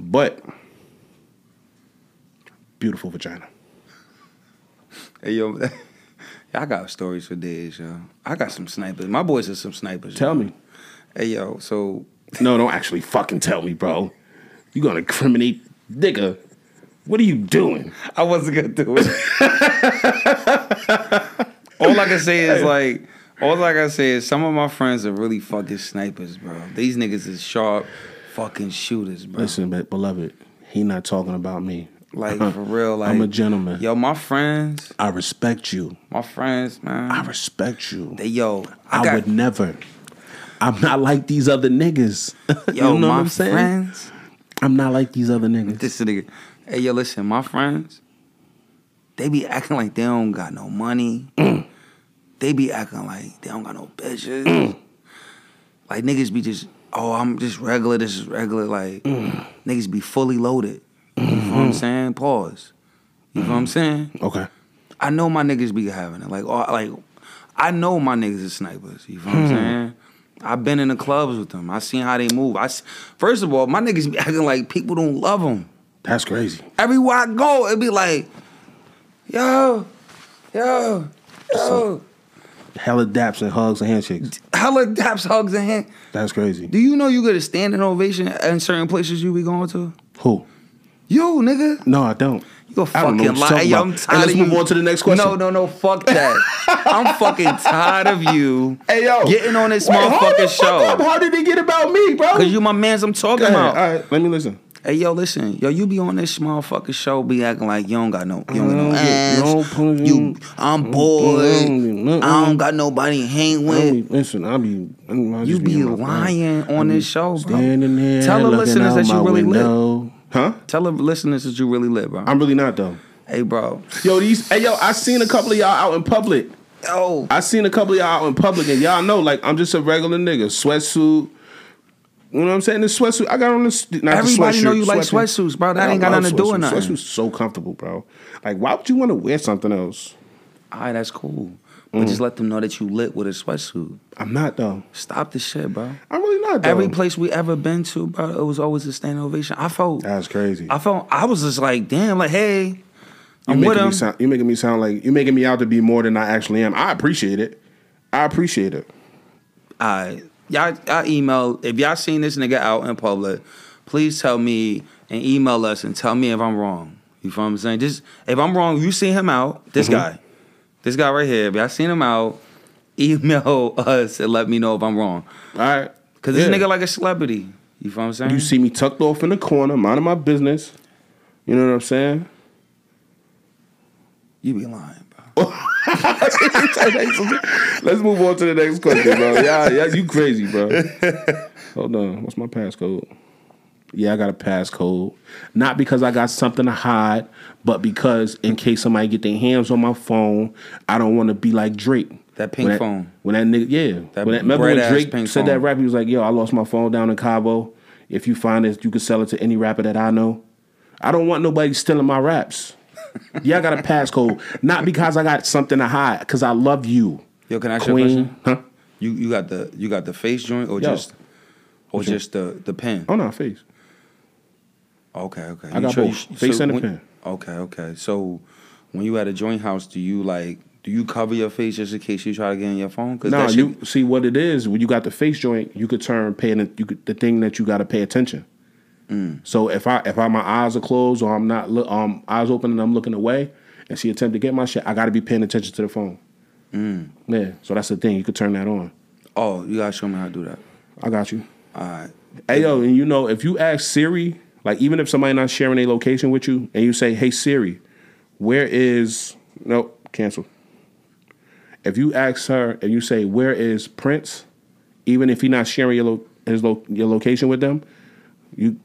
But beautiful vagina. Hey yo, I got stories for days, yo. I got some snipers. My boys are some snipers. Tell yo. me. Hey yo, so No, don't actually fucking tell me, bro. You gonna incriminate nigga. What are you doing? I wasn't gonna do it. all I can say is like, all I can say is some of my friends are really fucking snipers, bro. These niggas is sharp, fucking shooters, bro. Listen, but beloved, he not talking about me. Like for real, like I'm a gentleman. Yo, my friends, I respect you. my friends, man. I respect you. they yo, I, I, got, would never. I'm not like these other niggas. yo, you know my what I'm saying? friends. I'm not like these other niggas. This nigga. Hey, yo, listen, my friends, they be acting like they don't got no money. Mm. They be acting like they don't got no bitches. Mm. Like niggas be just, oh, I'm just regular. This is regular. Like Mm. niggas be fully loaded. You feel what I'm saying? Pause. You feel what I'm saying? Okay. I know my niggas be having it. Like, oh, like I know my niggas is snipers. You feel what. I'm saying? I've been in the clubs with them. I seen how they move. I first of all, my niggas be acting like people don't love them. That's crazy. Everywhere I go, it'd be like, yo, yo, yo, Hella daps and hugs and handshakes. hella daps, hugs, and hand. That's crazy. Do you know you get a standing ovation in certain places you be going to? Who? You, nigga. No, I don't. You a I don't know fucking what you're talking Yo, about. I'm tired let's of move on to the next question. No, no, no, fuck that. I'm fucking tired of you Hey yo, getting on this Wait, motherfucking fuck show. up. How did they get about me, bro? Cause you my mans I'm talking about. All right, let me listen. Hey yo, listen, yo, you be on this motherfucking show, be acting like you don't got no, you don't got no uh, don't ass. no. You, I'm mm, bored. Mm, mm, I don't get nothing. I don't got nobody to hang with. listen, I be. I You be lying on this show, bro. Tell the listeners that you really lit. Huh? Tell the listeners that you really lit, bro. I'm really not though. Hey, bro. Yo, these. Hey, yo, I seen a couple of y'all out in public. Yo, I seen a couple of y'all out in public, and y'all know, like, I'm just a regular nigga, sweatsuit. You know what I'm saying? The sweatsuit. I got on this. Not the Everybody know you like sweatsuit. sweatsuits, bro. That I ain't got nothing to do with nothing. Sweatsuits so comfortable, bro. Like, why would you want to wear something else? all right, that's cool. But just mm. let them know that you lit with a sweatsuit. I'm not though. Stop the shit, bro. I'm really not though. Every place we ever been to, bro, it was always a standing ovation. I felt, That's crazy. I felt, I was just like, damn, like, hey, you I'm with making him. me sound. You making me sound like you making me out to be more than I actually am. I appreciate it. I appreciate it. I y'all, y'all email if y'all seen this nigga out in public, please tell me and email us and tell me if I'm wrong. You feel what I'm saying? Just if I'm wrong, you see him out. This mm-hmm. guy, this guy right here. If y'all seen him out, email us and let me know if I'm wrong. All right. Cause this Yeah. nigga like a celebrity. You feel what I'm saying? You see me tucked off in the corner, minding my business. You know what I'm saying? You be lying, bro. Let's move on to the next question, bro. Yeah, yeah, you crazy, bro. Hold on, what's my passcode? Yeah, I got a passcode. Not because I got something to hide, but because in case somebody get their hands on my phone, I don't want to be like Drake. That pink when phone. When that nigga, yeah. That when that, remember when Drake pink said phone. that rap, he was like, "Yo, I lost my phone down in Cabo. If you find it, you can sell it to any rapper that I know. I don't want nobody stealing my raps. yeah, I got a passcode, not because I got something to hide, because I love you, Yo, can I ask you a question? Huh? You you got the you got the face joint or Yo. just or just the the pen? Oh no, face. Okay, okay. I got both, face and a when- pen. Okay, okay. So when you at a joint house, do you like do you cover your face just in case you try to get in your phone? No, shit- you see what it is when you got the face joint, you could turn paying you could, the thing that you got to pay attention. Mm. So if I if I my eyes are closed or I'm not look um eyes open and I'm looking away, and she attempt to get my shit, I got to be paying attention to the phone. Mm. Yeah, so that's the thing. You could turn that on. Oh, you gotta show me how to do that. I got you. All right. Hey yo, and you know if you ask Siri, like even if somebody not sharing a location with you, and you say, "Hey Siri, where is?" Nope, cancel. If you ask her and you say, "Where is Prince?" Even if he not sharing your lo- his lo- your location with them, you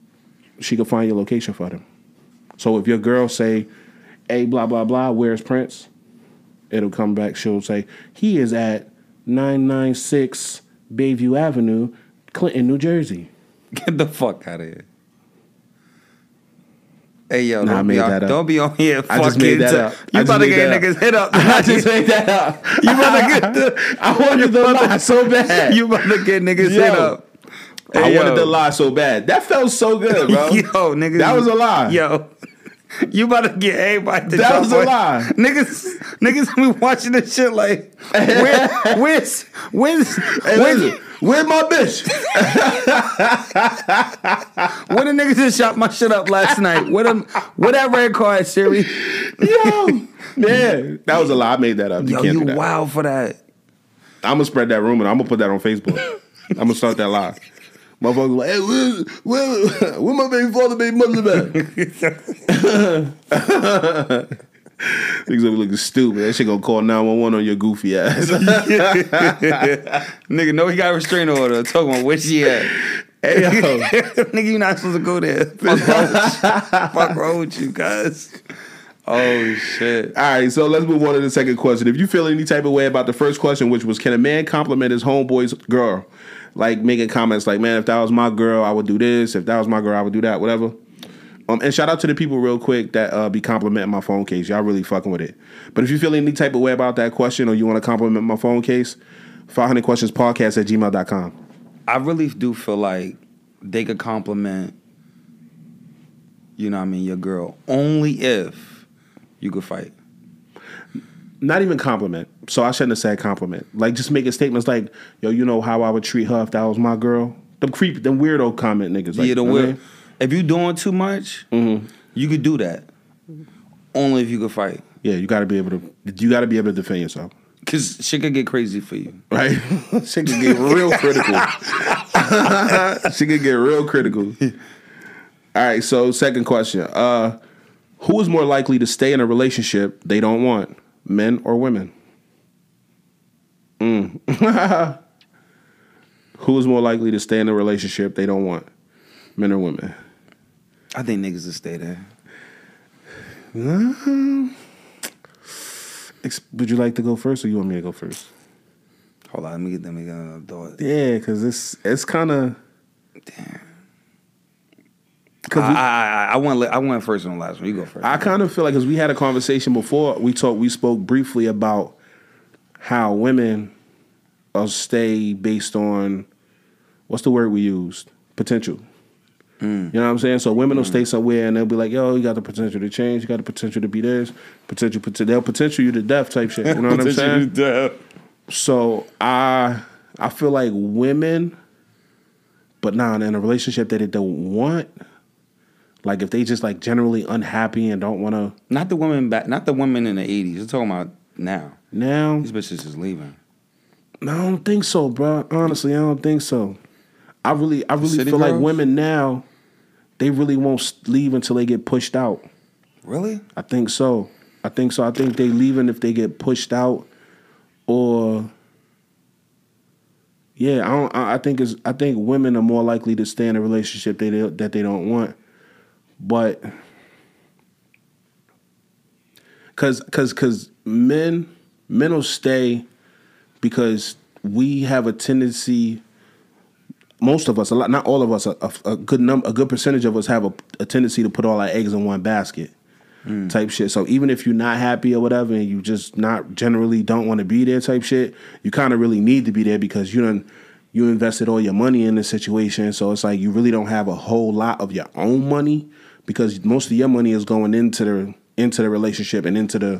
she can find your location for them. So if your girl say, "Hey, blah blah blah, where's Prince?" It'll come back. She'll say, "He is at nine nine six Bayview Avenue, Clinton, New Jersey." Get the fuck out of here. Hey yo, Nah, don't, be on, don't be on here I fucking. just made that up. You about to get niggas hit up. I just made that up. You about to get the. I wanted to lie so bad. You about to get niggas Yo. hit up. I wanted the lie so bad. That felt so good, bro. Yo, niggas. That was a lie. Yo. You about to get everybody to That was a lie. Niggas, niggas be watching this shit like, where, where's, where's, Hey, where's, my bitch? where the niggas that shot my shit up last night? Where them, where that red card, Siri? Yo, yeah, that was a lie. I made that up. You Yo, can't you do that. wild for that. I'm gonna spread that rumor. I'm gonna put that on Facebook. I'm gonna start that lie. Motherfuckers like, hey, where, where, where my baby father, baby mother at? Niggas gonna be looking stupid. That shit gonna call 911 on your goofy ass. Nigga, no, he got a restraining order. Talking about where she at. hey, yo. Nigga, you not supposed to go there. Fuck wrong with you, Fuck wrong with you guys. Oh shit. All right, so let's move on to the second question. If you feel any type of way about the first question, which was, can a man compliment his homeboy's girl? Like making comments like, man, if that was my girl, I would do this. If that was my girl, I would do that, whatever. Um, and shout out to the people real quick that uh, be complimenting my phone case. Y'all really fucking with it. But if you feel any type of way about that question or you want to compliment my phone case, 500 questions podcast at gmail.com. I really do feel like they could compliment, you know what I mean, your girl only if you could fight. Not even compliment. So I shouldn't have said compliment. Like just making statements like, yo, you know how I would treat her if that was my girl? Them creep, them weirdo comment niggas. Like, yeah, the you know I mean? If you doing too much, you could do that. Only if you could fight. Yeah, you got to be able to. You got to be able to defend yourself, Cause shit could get crazy for you. right? she could get real critical. she could get real critical. All right. So, second question: uh, Who is more likely to stay in a relationship they don't want, men or women? Mm. who is more likely to stay in a relationship they don't want, men or women? I think niggas will stay there. Um, would you like to go first, or you want me to go first? Hold on, let me get let me get thought. Yeah, because it's it's kind of. Damn. Cause I, we- I, I, I went I went first on the last one. You go first. I kind of feel like because we had a conversation before we talked, we spoke briefly about how women will stay based on what's the word we used potential. Mm. You know what I'm saying? So women will stay somewhere and they'll be like, "Yo, you got the potential to change. You got the potential to be this. Potential, potential. They'll potential you to death type shit. You know what I'm saying? So I I feel like women, but now in a relationship that they don't want, like if they just like generally unhappy and don't want to Not the women back. Not the women in the eighties. We're talking about now. now. These bitches is leaving. No, I don't think so, bro. Honestly, I don't think so. I really, I really City feel like women now, they really won't leave until they get pushed out. Really? I think so. I think so. I think they leaving if they get pushed out, or yeah, I don't. I think it's. I think women are more likely to stay in a relationship they that they don't want, but because because because men men will stay because we have a tendency. Most of us, a lot, not all of us, a, a, good number, a good percentage of us have a, a tendency to put all our eggs in one basket mm. type shit. So even if you're not happy or whatever, and you just not generally don't want to be there type shit, you kind of really need to be there because you done you invested all your money in the situation. So it's like you really don't have a whole lot of your own money because most of your money is going into the into the relationship and into the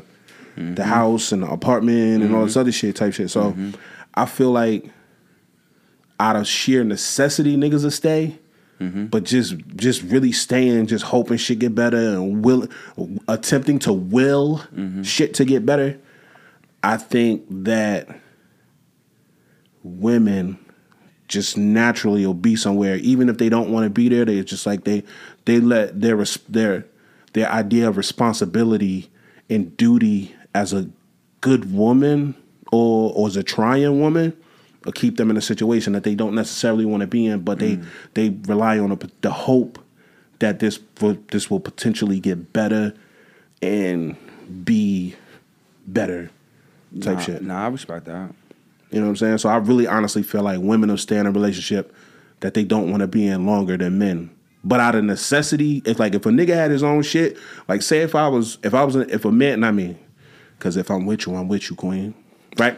the mm-hmm. house and the apartment and all this mm-hmm. other shit type shit. So mm-hmm. I feel like out of sheer necessity, niggas will stay. But just just really staying, just hoping shit get better and will attempting to will shit to get better. I think that women just naturally will be somewhere, even if they don't want to be there. They just like they they let their their their idea of responsibility and duty as a good woman or or as a trying woman will keep them in a situation that they don't necessarily want to be in, but they mm. they rely on a, the hope that this will, this will potentially get better and be better type nah, shit. Nah, I respect that. You know what I'm saying? So I really honestly feel like women will stay in a relationship that they don't want to be in longer than men. But out of necessity, if like if a nigga had his own shit, like say if I was if I was if a man, I mean, because if I'm with you, I'm with you, queen, right?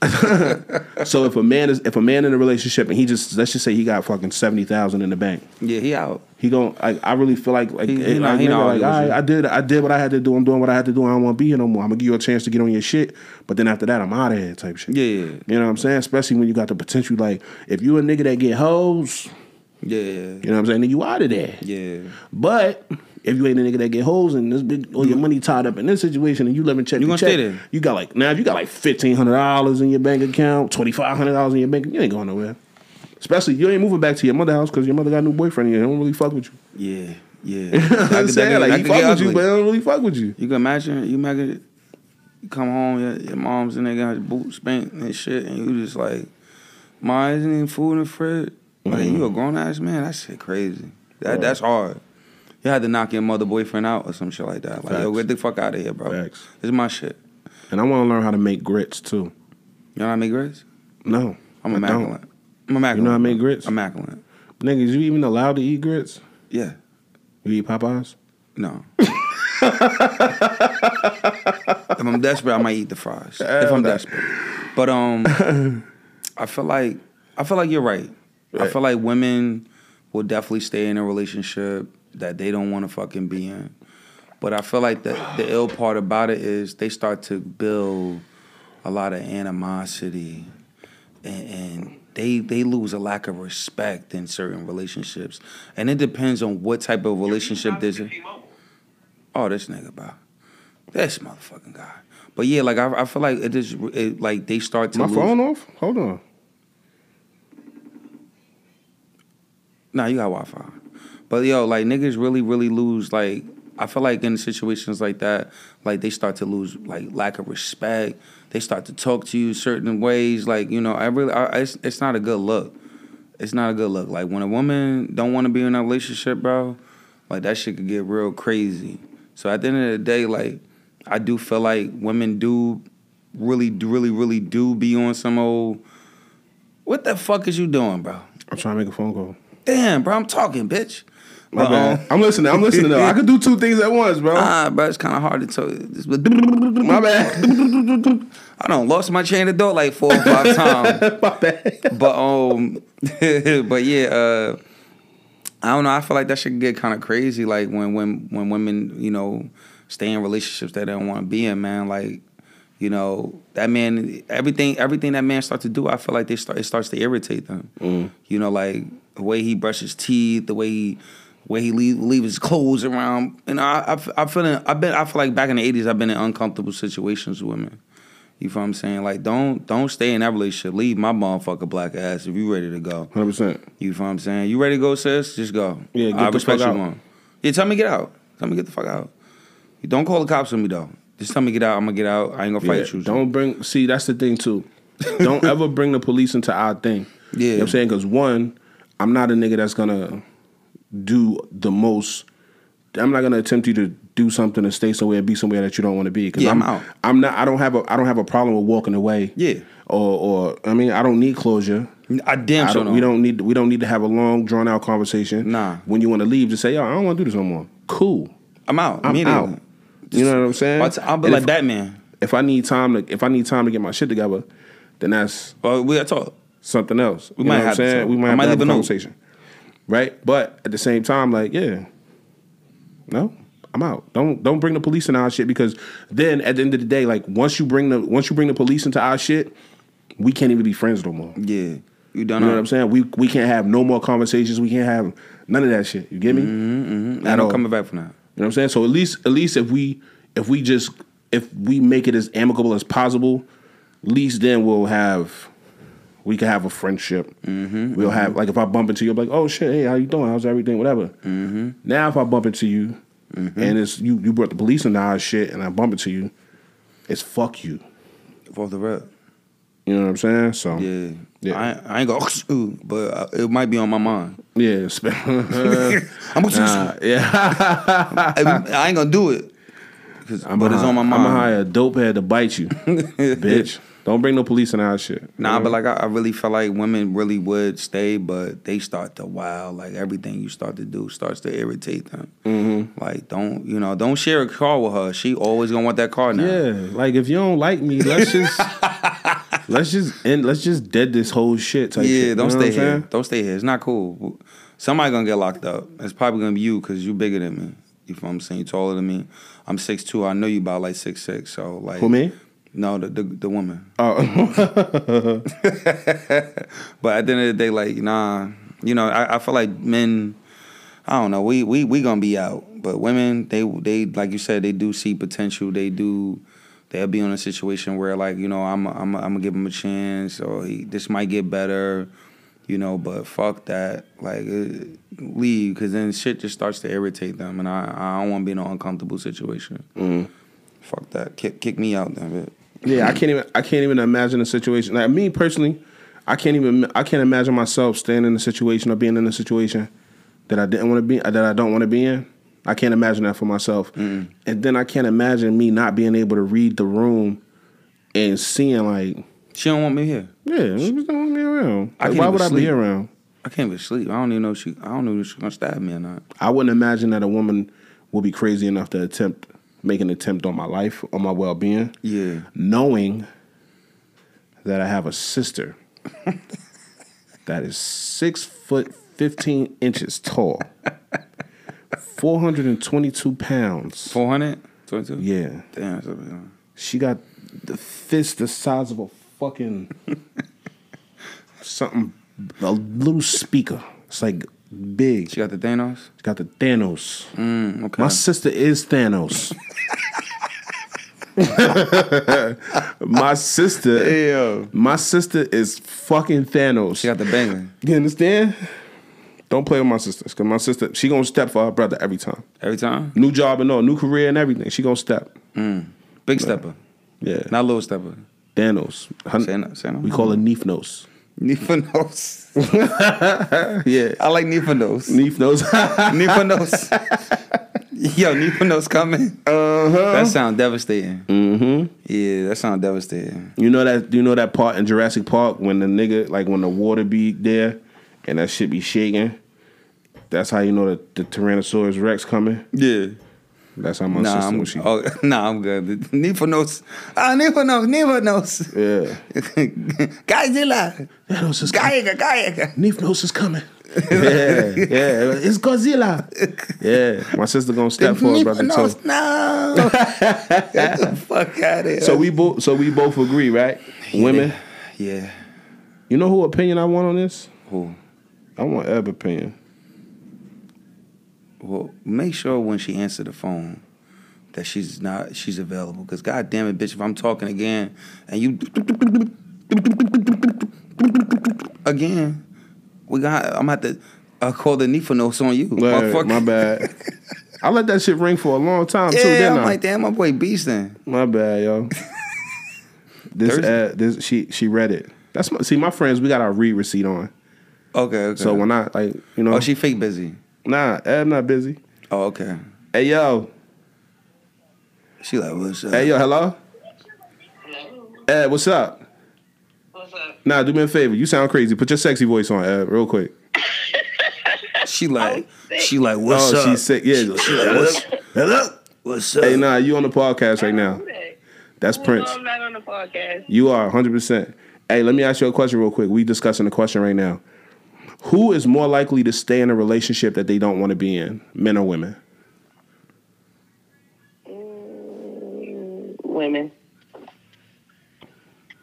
so if a man is if a man in a relationship and he just let's just say he got fucking seventy thousand in the bank, Yeah, he out. he gon' like I really feel like like, He- he like, he nigga, not like I, did I did what I had to do. I'm doing what I had to do. I don't want to be here no more. I'm gonna give you a chance to get on your shit, but then after that, I'm out of here type shit. Yeah, yeah, You know what I'm saying? Especially when you got the potential, like if you a nigga that get hoes, yeah, you know what I'm saying? Then you out of there. yeah. But if you ain't a nigga that get hoes and this big all your money tied up in this situation and you living check You to gonna check, stay there. you got like now if you got like fifteen hundred dollars in your bank account, twenty five hundred dollars in your bank, you ain't going nowhere. Especially you ain't moving back to your mother house because your mother got a new boyfriend and they don't really fuck with you. Yeah, yeah. You know I'm saying? Like he fuck with you, but they don't really fuck with you. You can imagine, you imagine, you come home, your, your mom's in there got your boots spanked and shit, and you just like, Ma, isn't even food in the fridge? Like, you a grown ass man? That shit crazy. That Right. That's hard. You had to knock your mother boyfriend out or some shit like that. Like, yo, get the fuck out of here, bro. Facts. This is my shit. And I want to learn how to make grits too. You know how I make grits? No, I'm immaculate. I'm immaculate. You know how I make grits? Immaculate. Niggas, you even allowed to eat grits? Yeah. You eat Popeyes? No. if I'm desperate, I might eat the fries. if I'm desperate. But um I feel like I feel like you're right. I feel like women will definitely stay in a relationship that they don't want to fucking be in. But I feel like the the ill part about it is they start to build a lot of animosity and, and they they lose a lack of respect in certain relationships. And it depends on what type of relationship this is. Oh, this nigga, bro. This motherfucking guy. But yeah, like I, I feel like it is it, like they start to My lose. phone off? Hold on. Nah, you got Wi Fi. But yo, like niggas really, really lose like I feel like in situations like that, like they start to lose like lack of respect. They start to talk to you certain ways. Like, you know, I really I, it's it's not a good look. It's not a good look. Like when a woman don't want to be in a relationship, bro, like that shit could get real crazy. So at the end of the day, like I do feel like women do really, really, really do be on some old. What the fuck is you doing, bro? I'm trying to make a phone call. Damn, bro, I'm talking, bitch. My But, bad. um, I'm listening. I'm listening. Though. I could do two things at once, bro. Ah, bro, it's kind of hard to tell. My bad. I don't lost my chain of thought like four or five times. My bad. but um, but yeah, uh, I don't know. I feel like that should get kind of crazy. Like when when when women, you know, stay in relationships that they don't want to be in, man. Like, you know, that man, everything everything that man starts to do, I feel like they start it starts to irritate them. You know, like the way he brushes teeth, the way he. Way he leave, leave his clothes around, and I, I, I feel, I've been, I feel like back in the '80s, I've been in uncomfortable situations with women. You feel what I'm saying? Like, don't don't stay in that relationship. Leave my motherfucker black ass if you ready to go. Hundred percent. You feel what I'm saying? You ready to go, sis? Just go. Yeah, get I the respect fuck you out. going. Yeah, tell me get out. Tell me get the fuck out. You don't call the cops on me though. Just tell me get out. I'm gonna get out. I ain't gonna Yeah, fight you. don't bring. See, that's the thing too. don't ever bring the police into our thing. Yeah. You know what I'm saying? Because one, I'm not a nigga that's gonna do the most. I'm not gonna attempt you to do something to stay somewhere and be somewhere that you don't want to be. Because Yeah, I'm, I'm out. I'm not. I don't have a. I don't have a problem with walking away. Yeah. Or, or I mean, I don't need closure. I damn sure don't, we don't need. We don't need to have a long, drawn out conversation. Nah. When you want to leave, just say, "Yo, I don't want to do this no more." Cool. I'm out. I'm out. You know what I'm saying? I'll be And like if, Batman. If I need time to, if I need time to get my shit together, then that's Well, we gotta talk. Something else. We You might know what have I'm saying? We might might have a a note. conversation, right? But at the same time, like, yeah, no, I'm out. Don't don't bring the police in our shit because then at the end of the day, like once you bring the once you bring the police into our shit, we can't even be friends no more. Yeah. You done You know what I'm saying? We we can't have no more conversations. We can't have none of that shit. You get me? Mm-hmm. At I'm all. coming back from that. You know what I'm saying? So at least at least if we if we just if we make it as amicable as possible, at least then we'll have we can have a friendship. Mm-hmm, we'll have like if I bump into you, I'm like, oh shit, hey, how you doing? How's everything? Whatever. Mm-hmm. Now if I bump into you and it's you you brought the police into our shit and I bump into you, it's fuck you. Off the rep. You know what I'm saying? So Yeah. Yeah. I, ain't- I ain't go, but it might be on my mind. yeah, I'm gonna Nah, yeah. I, I ain't gonna do it. but it's on my mind. I'm gonna hire a dope head to bite you, bitch. Don't bring no police in our shit. Nah, but like I, I really feel like women really would stay, but they start to wow. Like everything you start to do starts to irritate them. Mm-hmm. Like don't you know? Don't share a car with her. She always gonna want that car now. Yeah, like if you don't like me, let's just let's just end, let's just dead this whole shit. Type Yeah, shit. don't stay here. saying? Don't stay here. It's not cool. Somebody gonna get locked up. It's probably gonna be you because you bigger than me. You feel what I'm saying? You taller than me. I'm six two. I know you about like six six. So like Who me? No, the the, the woman. Oh, But at the end of the day, like nah, you know, I, I feel like men. I don't know. We we we gonna be out, but women, they they like you said, they do see potential. They do. They'll be in a situation where like you know I'm I'm I'm gonna give him a chance, or he, this might get better, you know. But fuck that, like uh, leave, because then shit just starts to irritate them, and I I don't want to be in an uncomfortable situation. Fuck that, kick kick me out, then. Bit. Yeah, I can't even I can't even imagine a situation like me personally. I can't even I can't imagine myself staying in a situation or being in a situation that I didn't want to be that I don't want to be in. I can't imagine that for myself, mm. and then I can't imagine me not being able to read the room and seeing like, She don't want me here. yeah, she don't want me around. Like, why would I be around? I can't even sleep. I don't even know if she. I don't know if she's gonna stab me or not. I wouldn't imagine that a woman will be crazy enough to attempt make an attempt on my life, on my well being, Yeah. knowing that I have a sister that is six foot fifteen inches tall, four hundred and twenty two pounds. 422? Yeah, Damn. she got the fist the size of a fucking something, a little speaker. It's like big. She got the Thanos. She got the Thanos. Mm, okay. My sister is Thanos. my sister, Yo. my sister is fucking Thanos. She got the banger you understand? Don't play with my sisters, cause my sister, she gonna step for her brother every time. every time. New job and all, new career and everything. She gonna step. Big stepper, Yeah, not little stepper. Thanos. Her- say no we call her Neefnos. Nifanos. Yeah, I like Nifanos. Neefnos. Nifanos. Yo, Nikono's coming. Uh huh. That sound devastating. Mm-hmm. Yeah, that sound devastating. You know that you know that part in Jurassic Park when the nigga like when the water be there and that shit be shaking. That's how you know that the Tyrannosaurus Rex coming. Yeah. That's how my Nah, sister I'm, she. oh, nah, I'm good. Nikonos. Ah, Nikonos, Nikonos. Yeah. Godzilla. Thanos is coming. Gaiga, Gaiga. Nifnos is coming. yeah, yeah. It's Godzilla. Yeah. My sister gonna step forward, brother. Nikonos, no. Get the fuck out of here. so we both so we both agree, right? Women. Yeah. You know who opinion I want on this? Who? I want Eb opinion. Well, make sure when she answer the phone that she's not she's available. Cause god damn it, bitch, if I'm talking again and you again, we got I'm at the uh, call the Nifonos on you. Motherfucker. my bad. I let that shit ring for a long time too. Yeah, Didn't I'm I? like, damn, my boy beasting. My bad, yo. this uh, this she she read it. That's my see my friends. We got our read receipt on. Okay, okay. So when I like you know, oh, she fake busy. Nah, Eb not busy. Oh, okay. Hey yo, She like, what's up? hey yo, hello. Hello. Ed, what's up? What's up? Nah, do me a favor. You sound crazy. Put your sexy voice on, Ed, real quick. She like, she like, what's oh, up? she's sick. Yeah. She like, what's, hello. what's up? Hey, nah, you on the podcast right now. That's Who Prince. I'm not on the podcast. You are 100%. Hey, let me ask you a question real quick. We discussing the question right now. Who is more likely to stay in a relationship that they don't want to be in, men or women? Mm, women.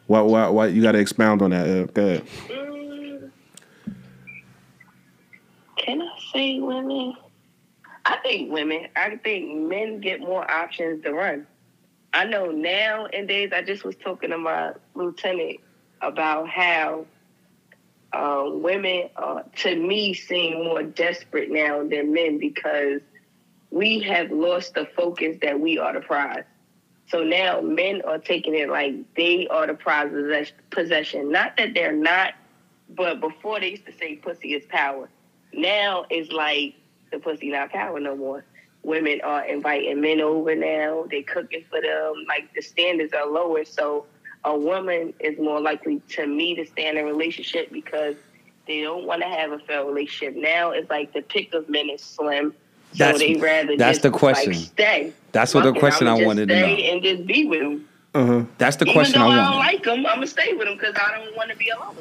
Why, why, why you got to expound on that? Uh, go ahead. Mm, can I say women? I think women. I think men get more options to run. I know now. nowadays. I just was talking to my lieutenant about how uh, women, uh, to me, seem more desperate now than men because we have lost the focus that we are the prize. So now men are taking it like they are the prize possession. Not that they're not, but before they used to say pussy is power. Now it's like the pussy not power no more. Women are inviting men over now. They cooking for them. Like the standards are lower. So a woman is more likely to me to stay in a relationship because they don't want to have a failed relationship. Now it's like the pick of men is slim. So That's- they rather that's just the question. Like, stay. That's what the Fuck it, question I'ma I just wanted to know. stay And just be with him. Uh huh. That's the Even question though I I, don't like them. I'm gonna stay with them because I don't want to be alone.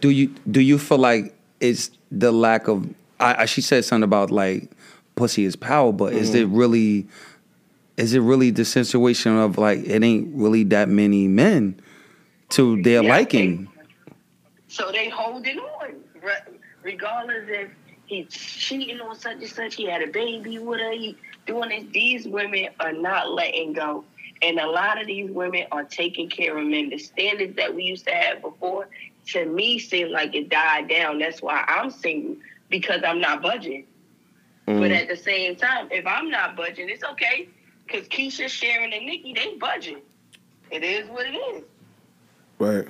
do you do you feel like it's the lack of I, I she said something about like pussy is power but is it really is it really the situation of like it ain't really that many men to their Yeah, liking So they holding on, regardless if he's cheating on such and such. He had a baby with her. He doing this. These women are not letting go, and a lot of these women are taking care of men. The standards that we used to have before, to me, seem like it died down. That's why I'm single because I'm not budging. But mm. at the same time, if I'm not budging, it's okay because Keisha, Sharon, and Nikki they budget. It is what it is. Right.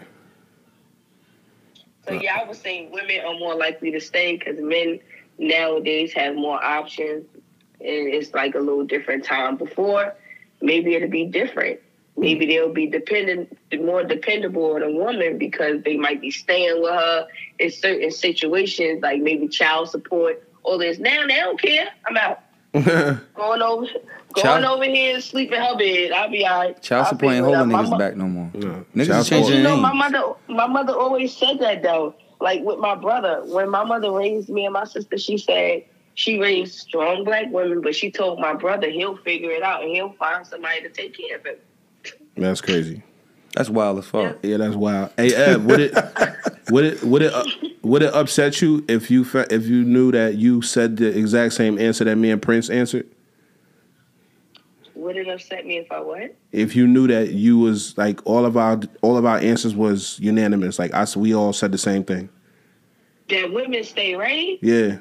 So yeah, I would say women are more likely to stay because men nowadays have more options, and it's like a little different time. Before, maybe it'll be different. Maybe mm-hmm. they'll be dependent, more dependable on a woman because they might be staying with her in certain situations, like maybe child support. All this now, they don't care. I'm out. Going over, going Child- over here and sleep in her bed. I'll be alright. child I'll support ain't holding niggas mo- back no more No. niggas Child is changing you their know, my mother, my mother always said that though. Like with my brother, when my mother raised me and my sister, she said she raised strong black women, but she told my brother he'll figure it out and he'll find somebody to take care of him. That's crazy. that's wild as fuck Yeah, that's wild. Hey, Ed, would it would it would it uh, would it upset you if you fe- if you knew that you said the exact same answer that me and Prince answered? Would it upset me if I what? If you knew that you was like all of our all of our answers was unanimous, like us, we all said the same thing. That women stay right? Yeah,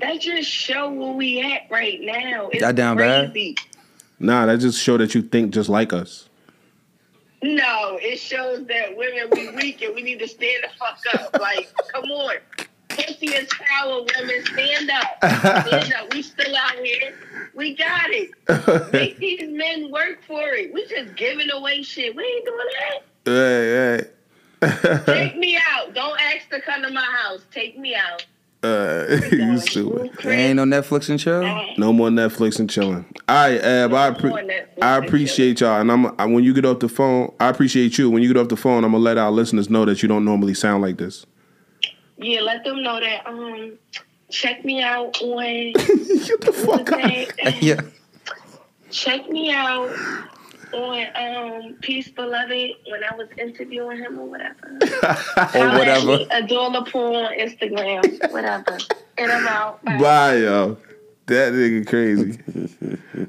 That just show where we at right now. It's That down bad? nah, that just show that you think just like us. No, it shows that women we weak and we need to stand the fuck up. Like, come on. Pussy is power, women. Stand up. Stand up. We still out here. We got it. Make these men work for it. We just giving away shit. We ain't doing that. Hey, hey. Take me out. Don't ask to come to my house. Take me out. Uh, you stupid. There ain't no Netflix and chill. No more Netflix and chilling. All right, Ab, I, No appre- more I appreciate y'all. And I'm I, when you get off the phone, I appreciate you. When you get off the phone, I'm gonna let our listeners know that you don't normally sound like this. Yeah, let them know that. Um, check me out on. Get the fuck what's out. that? yeah. check me out on um Peace Beloved when I was interviewing him or whatever. Or whatever. Adora Pool on Instagram, whatever. And I'm out. Bye. Bye, yo. That nigga crazy.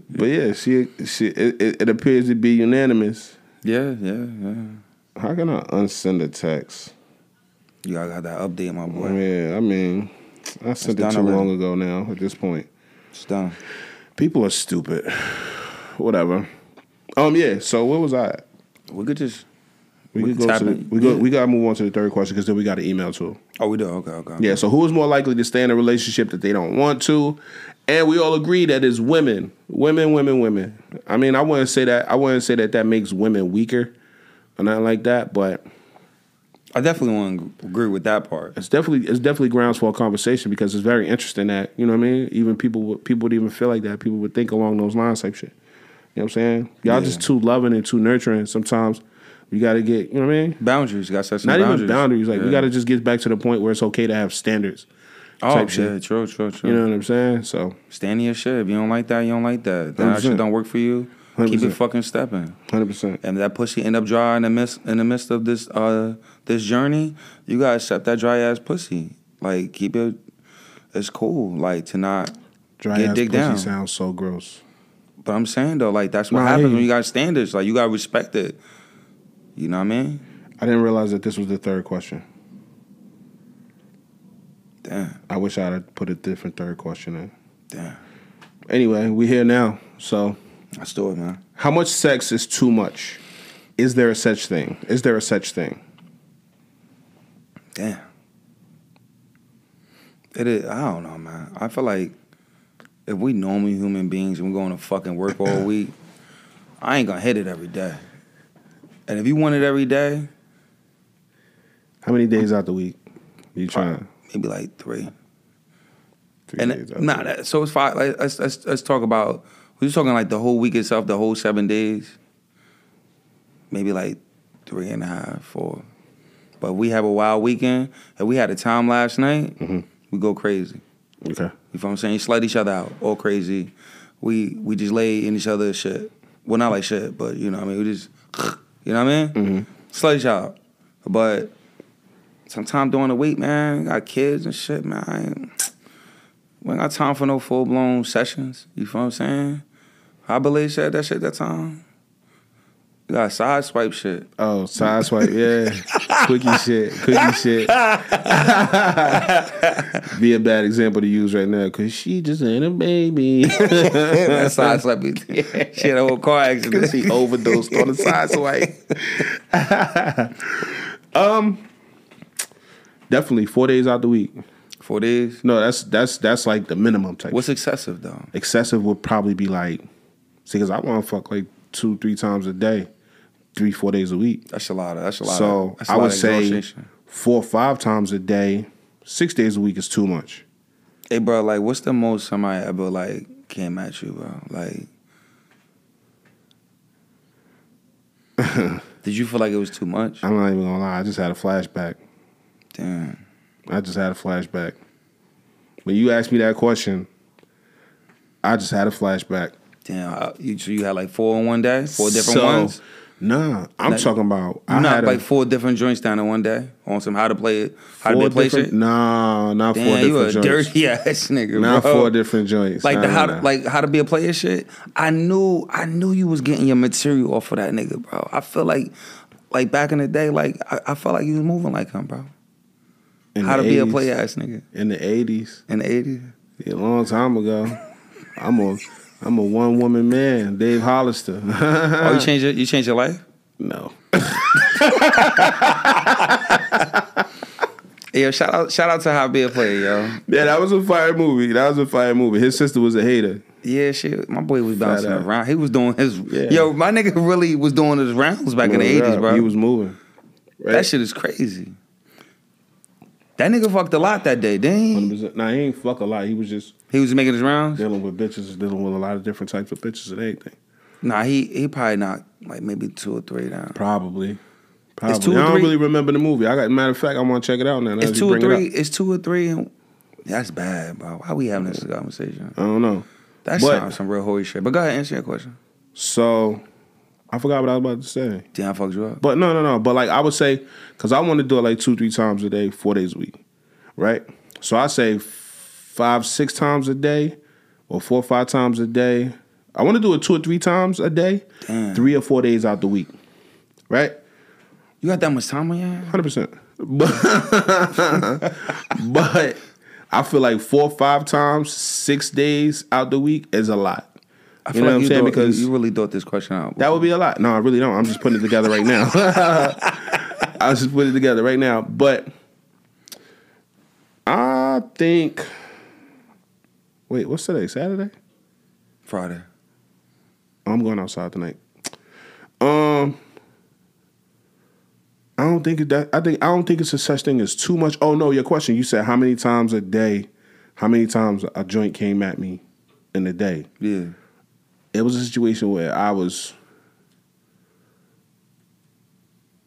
but yeah, she she it, it, it appears to be unanimous. Yeah, yeah, yeah. How can I unsend a text? You gotta got that update, my boy. Yeah, I mean, I sent it done too already. long ago now. At this point, It's done. people are stupid. Whatever. Um. Yeah. So what was I? We could just. We, We could go to the, we go Yeah. we gotta move on to the third question because then we got an email too. Oh, we do. Okay, okay. Yeah. So who is more likely to stay in a relationship that they don't want to? And we all agree that it's women, women, women, women. I mean, I wouldn't say that. I wouldn't say that that makes women weaker or nothing like that. But I definitely want to agree with that part. it's definitely it's definitely grounds for a conversation because it's very interesting that you know what I mean. Even people would people would even feel like that. People would think along those lines type shit. You know what I'm saying? Y'all Yeah. just too loving and too nurturing. Sometimes you got to get you know what I mean. Boundaries. You got to set some Not boundaries. even boundaries. Like we got to just get back to the point where it's okay to have standards. Oh, type shit. yeah, true, true, true. You know what I'm saying? So Stand in your shit. If you don't like that, you don't like that. That 100%. shit don't work for you. Keep 100%. it fucking stepping. hundred percent. And that pussy end up dry in the midst in the midst of this uh this journey, you gotta accept that dry ass pussy. Like keep it. It's cool. Like to not. Dry Get ass dick pussy down. sounds so gross. But I'm saying though, like that's what happens you. when you got standards. Like you gotta respect it. You know what I mean? I didn't realize that this was the third question. Damn, I wish I'd have put a different third question in. damn. Anyway, we here now. So, Let's do it, man. how much sex is too much? Is there a such thing? Is there a such thing? Damn. It is. I don't know, man. I feel like if we normal human beings and we're going to fucking work all week, I ain't gonna hit it every day. And if you want it every day, How many days out the week? You trying? maybe like three. Three And days out nah, that, so it's five. Like, let's, let's let's talk about. We're talking like the whole week itself, the whole seven days. Maybe like three and a half, four. But we have a wild weekend, and we had a time last night. Mhm. We go crazy. Okay. You know what I'm saying? You Slut each other out, all crazy. We we just lay in each other's shit. Well, not like shit, but you know what I mean? We just, you know what I mean? Mhm. Slut each out. But sometime during the week, man, got kids and shit, man. I ain't, we ain't got time for no full blown sessions. You feel what I'm saying? I believe said that shit that time. You got side swipe shit. Oh, side swipe, yeah. Quickie shit. Quickie shit. Be a bad example to use right now because she just ain't a baby. that side swipe. She had a whole car accident. she overdosed on the side swipe. um, definitely four days out the week. Four days. No, that's that's that's like the minimum type. What's excessive though? excessive would probably be like, see, because I want to fuck like two, three times a day, three, four days a week. That's a lot of. That's a lot. So of, I would say four or five times a day, six days a week is too much. Hey, bro, like, what's the most somebody ever like came at you, bro? Like, did you feel like it was too much? I'm not even gonna lie. I just had a flashback. Damn. I just had a flashback. When you asked me that question, I just had a flashback. Damn. You, so you had like four in one day, four different So, ones. Nah, I'm Like- talking about. I Not had like a, four different joints down in one day on some how to play it, how to play different. shit. Nah, not four Damn, you a joints. dirty ass nigga, Not bro. four different joints. Like the how nah, to, like how to be a player shit. I knew I knew you was getting your material off of that nigga, bro. I feel like like back in the day, like I, I felt like you was moving like him, bro. In how to be a player ass nigga in the '80s. in the eighties. Yeah, a long time ago. I'm a I'm a one woman man, Dave Hollister. Oh, you changed your you changed your life? no. Yo, shout out shout out to be a player, yo. Yeah, that was a fire movie. That was a fire movie. His sister was a hater. Yeah, shit. My boy was bouncing ass. around. He was doing his. Yeah. Yo, my nigga really was doing his rounds back in the eighties, bro. He was moving. Right? That shit is crazy. That nigga fucked a lot that day, he? 100%. Nah, he ain't fuck a lot. He was just He was making his rounds. dealing with bitches, dealing with a lot of different types of bitches and everything. Nah, he he probably not like maybe two or three down. Probably. Probably. two I don't really remember the movie. I got matter of fact, I want to check it out now. now It's two or it three. up. It's two or three, and that's bad, bro. Why we having this conversation? I don't know. That But- sounds some real holy shit. But go ahead, answer your question. So I forgot what I was about to say. Damn, I fucked you up. But no, no, no. But like I would say, because I want to do it like two, three times a day, four days a week, right? So I say five, six times a day, or four or five times a day. I want to do it two or three times a day, Damn. three or four days out the week, right? You got that much time on your hands? Hundred percent. But but I feel like four or five times, six days out the week is a lot. I You feel know like what I'm saying? thought, Because you, you really thought this question out. That would be a lot. No, I really don't. I'm just putting it together right now. I was just putting it together right now. But I think. Wait, what's today? Saturday? Friday. I'm going outside tonight. Um, I don't think that. I think I don't think it's a such thing as too much. Oh no, your question. You said how many times a day? How many times a joint came at me in a day? Yeah. it was a situation where I was.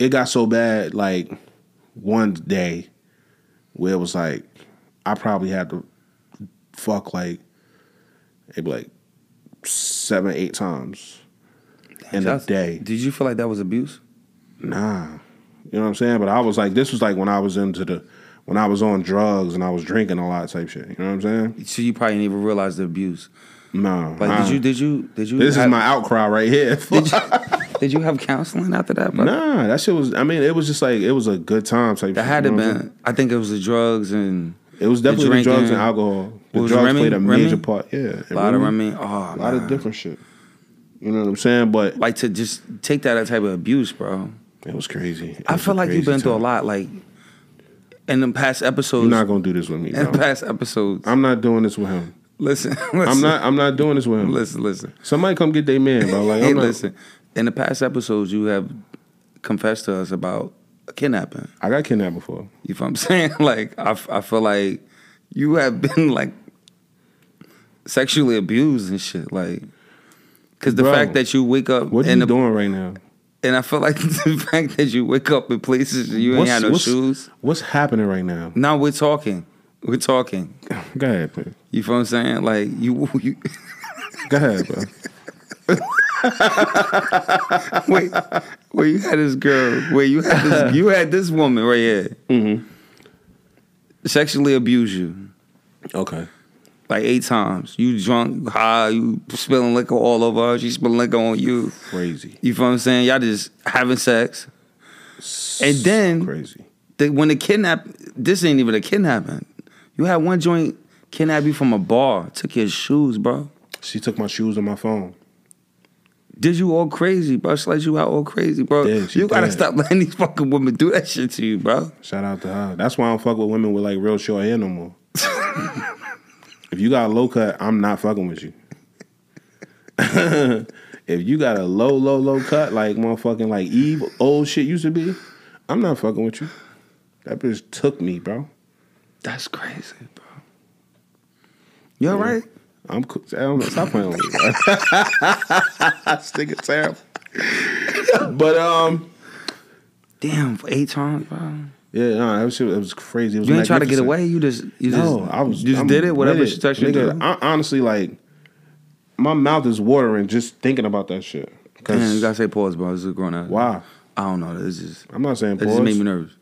It got so bad, like one day, where it was like, I probably had to fuck like, maybe like seven, eight times in a day. Did you feel like that was abuse? Nah, you know what I'm saying? But I was like, this was like when I was into the, when I was on drugs and I was drinking a lot type shit. You know what I'm saying? So you probably didn't even realize the abuse. No. Like, did you? Did you? Did you? This is my outcry right here. Did you, did you have counseling after that? Nah, that shit was. I mean, it was just like it was a good time type. That shit, had to you know been. I think it was the drugs and? It was the definitely the, drugs and alcohol. The was drugs Remy? played a major part. Yeah, a lot of Remy. Oh, a lot of different shit. You know what I'm saying? But Like to just take that type of abuse, bro. it was crazy. It I was feel like you've been through a lot. Like in the past episodes. You're not gonna do this with me. in Bro. past episodes. I'm not doing this with him. listen, listen. I'm not. I'm not doing this with him. Listen, listen. Somebody come get their man, bro. Like, Hey, not, listen. In the past episodes, you have confessed to us about a kidnapping. I got kidnapped before. You feel what I'm saying? Like I feel like you have been like sexually abused and shit. Like, cause the Bro, fact that you wake up What are you the, doing right now? and I feel like the fact that you wake up in places you ain't had no what's, shoes. What's happening right now? Now we're talking. We're talking. Go ahead, man. You feel what I'm saying? Like you, you Go ahead, bro. wait, where you had this girl, where you had this, you had this woman right here, Mm-hmm. sexually abuse you Okay. Like eight times. You drunk, high, you spilling liquor all over her. She spilling liquor on you. Crazy. You feel what I'm saying? Y'all just having sex. And then- crazy. The, when the kidnap, this ain't even a kidnapping. You had one joint kidnap you from a bar, took your shoes, bro. She took my shoes and my phone. Did you all crazy, bro? She let you out all crazy, bro. Did, you gotta did. stop letting these fucking women do that shit to you, bro. Shout out to her. That's why I don't fuck with women with like real short hair no more. if you got a low cut, I'm not fucking with you. if you got a low, low, low cut, like motherfucking like Eve old shit used to be, I'm not fucking with you. That bitch took me, bro. That's crazy, bro. You all Yeah. right? I'm cool. I don't know. Stop playing with me, bro. Stick it terrible. but um, Damn, for eight times, bro. Yeah, no, that was, it was crazy. It was You ain't try to get away. You just, you just, No, I was. you just I'm did it. Whatever she touched you. Nigga. I, honestly, like, my mouth is watering just thinking about that shit. Man, you gotta say pause, bro. This is grown ass. why? I don't know. This is, I'm not saying this just made me nervous.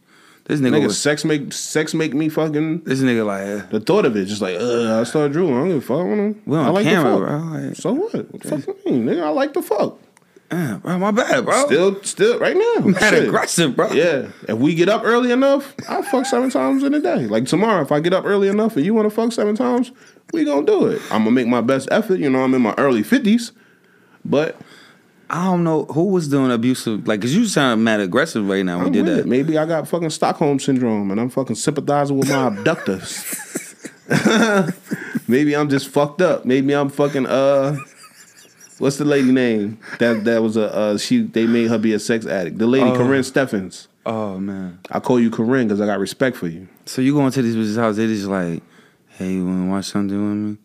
This nigga, Nigga, was, sex make sex make me fucking. this nigga like, uh, The thought of it, just like, uh, I start drooling. I don't give a fuck. I, wanna, we on I like camera, the fuck. bro. Like, So what? What the fuck you mean, nigga? I like the fuck. Damn, bro, my bad, bro. Still, still, right now. mad Shit. aggressive, bro. Yeah. If we get up early enough, I fuck seven times in a day. Like tomorrow, if I get up early enough and you want to fuck seven times, we gonna do it. I'm gonna make my best effort. You know, I'm in my early fifties, but I don't know who was doing abusive. Like, cause you sound mad aggressive right now when did that. it. Maybe I got fucking Stockholm syndrome and I'm fucking sympathizing with my abductors. Maybe I'm just fucked up. Maybe I'm fucking uh. What's the lady name? That that was a uh, she. They made her be a sex addict. The lady Oh. Corinne Steffens. Oh man. I call you Corinne because I got respect for you. So you going to these bitches' house? They just like, hey, you wanna watch something with me?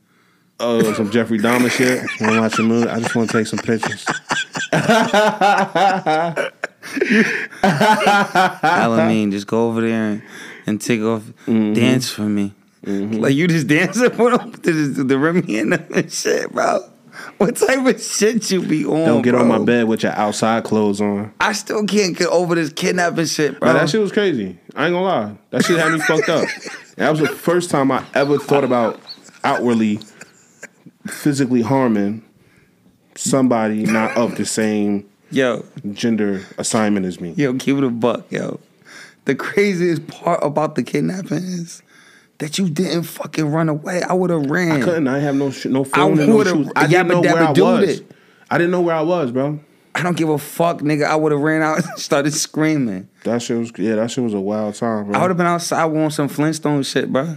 Oh, some Jeffrey Dahmer shit. Want to watch a movie? I just want to take some pictures. I mean, just go over there and, and take off, Mm-hmm. dance for me. Like you just dancing for them to the, the Remy and shit, bro. What type of shit you be on? Don't get on my bed with your outside clothes on. I still can't get over this kidnapping shit, bro. That shit was crazy. I ain't gonna lie. That shit had me fucked up. That was the first time I ever thought about outwardly physically harming somebody not of the same yo, gender assignment as me. yo, give it a buck, yo. The craziest part about the kidnapping is that you didn't fucking run away. I would have ran. I couldn't. I didn't have no sh- no phone and no would've- shoes. I yeah, didn't know where I was. it. I didn't know where I was, bro. I don't give a fuck, nigga. I would have ran out and started screaming. That shit was yeah. That shit was a wild time, bro. I would have been outside on some Flintstone shit, bro.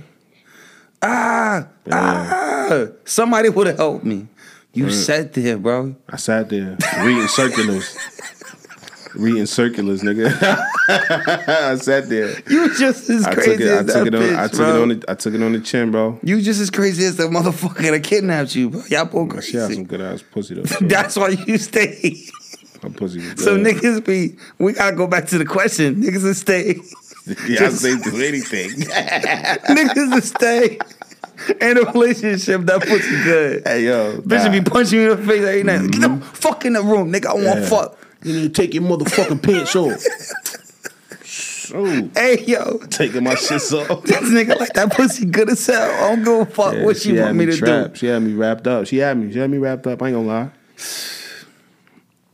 Ah, ah. Somebody would have helped me. You sat there, bro. I sat there reading circulars. Reading circulars, nigga. I sat there. You just as I crazy took it. I as took that it on. bitch, I took bro. it on. The, I took it on the chin, bro. you just as crazy as the motherfucker that kidnapped you, bro. Y'all both She had some good ass pussy though. So That's why you stay. my pussy was good. So niggas be, we gotta go back to the question. Niggas will stay. yeah, I say do anything. niggas will stay in a relationship that pussy good. hey yo, Bitch nah. be punching you in the face every night. Get the mm-hmm. fuck in the room, nigga. I want Yeah. fuck. You need to take your motherfucking pants off. So Hey yo, taking my shit off. this nigga like that pussy good as hell. I don't give a fuck Yeah, what she, had want me to trapped. do. She had me wrapped up. She had me. She had me wrapped up. I ain't gonna lie.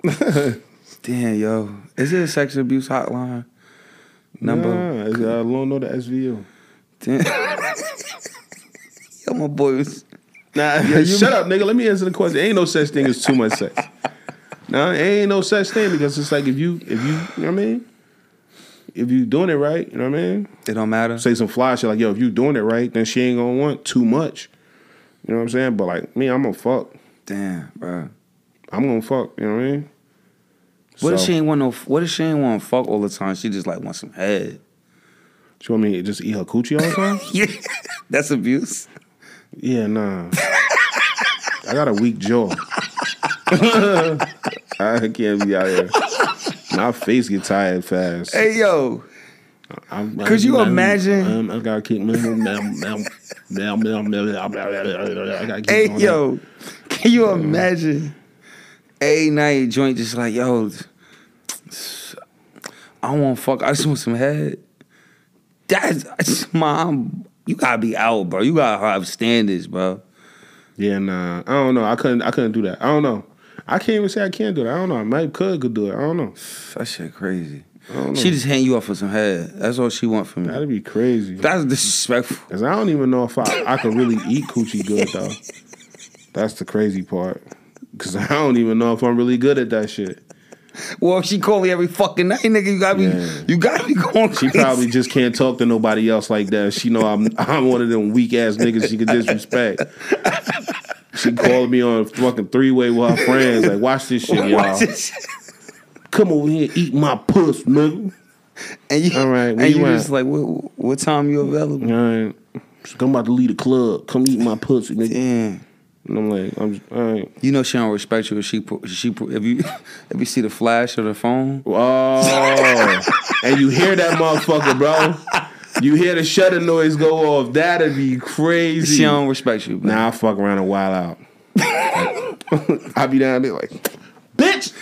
Damn yo, is it a sex abuse hotline number? Nah, it's, uh, long know the SVU. Damn. yo, my boy was. Nah, shut up, nigga. Let me answer the question. Ain't no such thing as too much sex. Nah, ain't no such thing because it's like if you, if you, you know what I mean? If you doing it right, you know what I mean? It don't matter. Say some fly shit like, yo, if you doing it right, then she ain't gonna want too much. You know what I'm saying? But like me, I'm gonna fuck. Damn, bro. I'm gonna fuck. You know what I mean? What if she ain't want no? What if she ain't want fuck all the time? She just like want some head. She want me to just eat her coochie all the time? Yeah, that's abuse. yeah, nah. I got a weak jaw. I can't be out here. My face get tired fast. Hey yo, I'm, Could you imagine- I'm, I gotta keep. I keep hey yo, can you imagine? A night joint just like yo, I don't want to fuck. I just want some head. That's, that's mom. You gotta be out, bro. You gotta have standards, bro. Yeah, nah. I don't know. I couldn't. I couldn't do that. I don't know. I can't even say I can't do it. I don't know. I might could could do it. I don't know. That shit crazy. I don't know. She just hand you off for some head. That's all she want from me. That'd be crazy. That's disrespectful. Cause I don't even know if I, I could really eat coochie good though. That's the crazy part. Cause I don't even know if I'm really good at that shit. Well, if she call me every fucking night, nigga, you gotta be, Yeah. you gotta be going She probably just can't talk to nobody else like that. She know I'm I'm one of them weak ass niggas she could disrespect. She called me on fucking three way with her friends. Like, watch this shit, y'all. Come over here, eat my puss, nigga. And you, All right, and you you just like, what, what time you available? All right. I'm about to leave the club. Come eat my pussy, nigga. Damn. And I'm like, I'm just, all right. You know she don't respect you if she she if you if you see the flash of the phone. Oh, and you hear that motherfucker, bro. You hear the shutter noise go off. That'd be crazy. She don't respect you. Bro. Now I fuck around and wild out. I be down there like, bitch,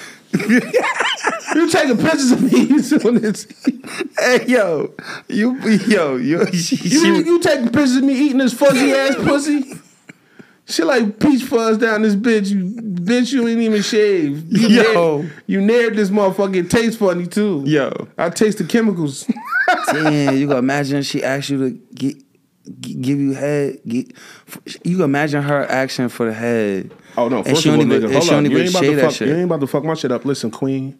you taking pictures of me on this. Hey yo, you yo yo You, you taking pictures of me eating this fuzzy ass pussy? She like peach fuzz down this bitch. You bitch, you ain't even shave. You Yo. nared, you nared this motherfucker. It tastes funny too. yo. I taste the chemicals. Damn, you can imagine she asked you to get, give you head. Get, you can imagine her action for the head. Oh no! And First she of all, nigga, hold she up. You ain't about to that fuck. shit. You ain't about to fuck my shit up. Listen, Queen,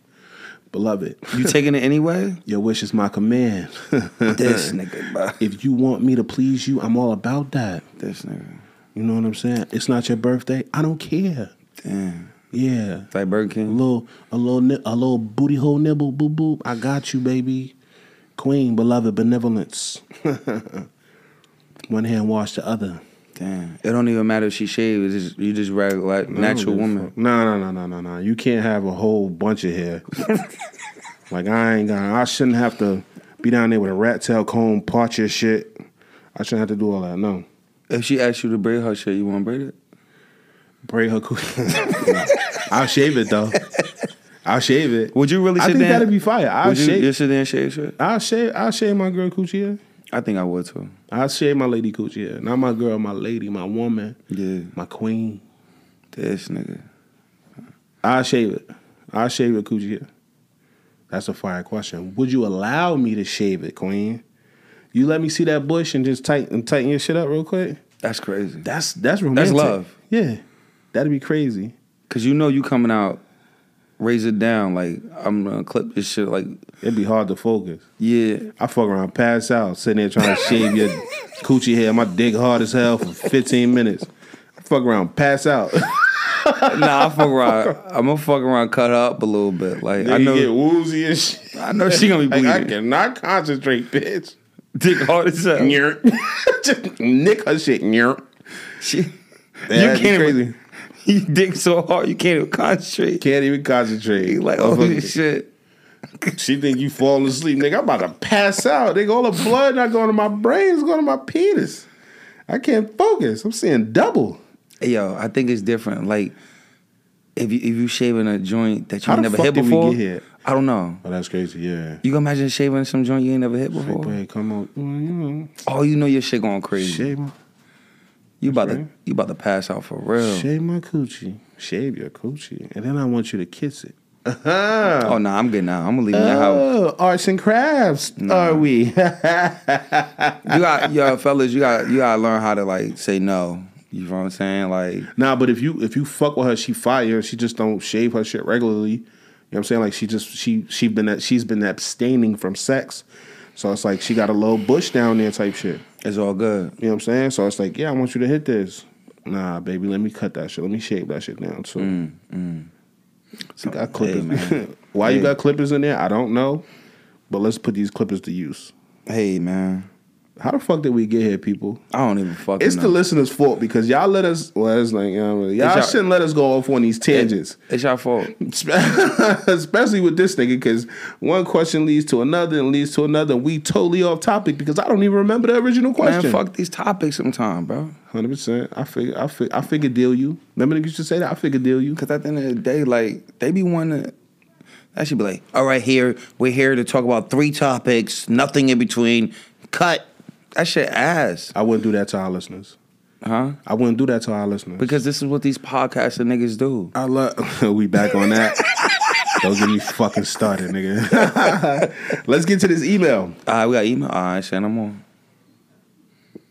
beloved, You taking it anyway? your wish is my command. This nigga, bro. if you want me to please you, I'm all about that. This nigga. You know what I'm saying? It's not your birthday. I don't care. Damn. Yeah. It's like Burger A little, a little, a little booty hole nibble, boop boop. I got you, baby. Queen, beloved, benevolence. One hand wash the other. Damn. It don't even matter if she shaved. It's just, you just rag like natural woman. No, no, no, no, no, no. You can't have a whole bunch of hair. like I ain't gonna. I shouldn't have to be down there with a rat tail comb, part your shit. I shouldn't have to do all that. No, If she asked you to braid her shit, you want to braid it? braid her coochie. I'll shave it though. I'll shave it. Would you really I think there? that'd be fire. I'll Would you, shave. you sit there and shave shit? I'll shave. I'll shave my girl coochie. I think I would too. I'll shave my lady coochie. Not my girl, my lady, my woman, Yeah. my queen. This nigga. I'll shave it. I'll shave your coochie. That's a fire question. Would you allow me to shave it, queen? You let me see that bush and just tighten tighten your shit up real quick. That's crazy. That's that's romantic. That's love. Yeah, that'd be crazy. Cause you know you coming out, raise it down. Like I'm gonna clip this shit. Like It'd be hard to focus. yeah, I fuck around, pass out, sitting there trying to shave your coochie hair. My dick hard as hell for 15 minutes. I fuck around, pass out. nah, I fuck around. I'm gonna fuck around, cut up a little bit. Like I I know, get woozy and shit. I know she gonna be Like, I cannot concentrate, bitch. Dick hard as hell. Just nick her shit. She, Yeah, you that'd be can't crazy. even. You dick so hard you can't even concentrate. Can't even concentrate. Like oh Motherfucker- shit. She think you falling asleep, nigga. I'm about to pass out. Nigga, all the blood not going to my brain, it's going to my penis. I can't focus. I'm seeing double. Yo, I think it's different. Like if you if you shaving a joint that you How ain't the never fuck hit did we before, get here? I don't know. Oh, that's crazy. Yeah. You can imagine shaving some joint you ain't never hit Like, before. come on. Know, Oh, you know your shit going crazy. shave my, you about That's to you about to pass out for real. shave my coochie. Shave your coochie. And then I want you to kiss it. Uh-huh. Oh no, I'm good now. I'm gonna leave your oh, house. Oh, arts and crafts, are we? You got yo fellas, you got you gotta learn how to like say no. You know what I'm saying? Like nah, but if you if you fuck with her, she fire. She just don't shave her shit regularly. You know what I'm saying? Like she just she she been she's been abstaining from sex. So it's like she got a little bush down there type shit. it's all good. You know what I'm saying? So it's like, yeah, I want you to hit this. Nah, baby, let me cut that shit. Let me shave that shit down. So you got clippers. Mm, Hey, man. Why you got clippers in there? I don't know. But let's put these clippers to use. Hey man. How the fuck did we get here, people? I don't even fucking It's know. the listeners' fault because y'all let us. Well, it's like y'all, y'all y'all- shouldn't let us go off on these tangents, It's your fault. especially with this nigga. Because one question leads to another and leads to another. And we totally off topic because I don't even remember the original question. Man, fuck these topics sometime, bro. Hundred percent. I figure. I figure. I figure deal you. Remember niggas to say that. I figure deal you. Cause at the end of the day, like they be wanting to. I should be like, all right, here we're here to talk about three topics, nothing in between. Cut. That shit ass, I wouldn't do that to our listeners. huh? I wouldn't do that to our listeners. Because this is what these podcasts and niggas do. I love. we back on that. Don't get me fucking started, nigga. Let's get to this email. All right, we got email. All right, send them on.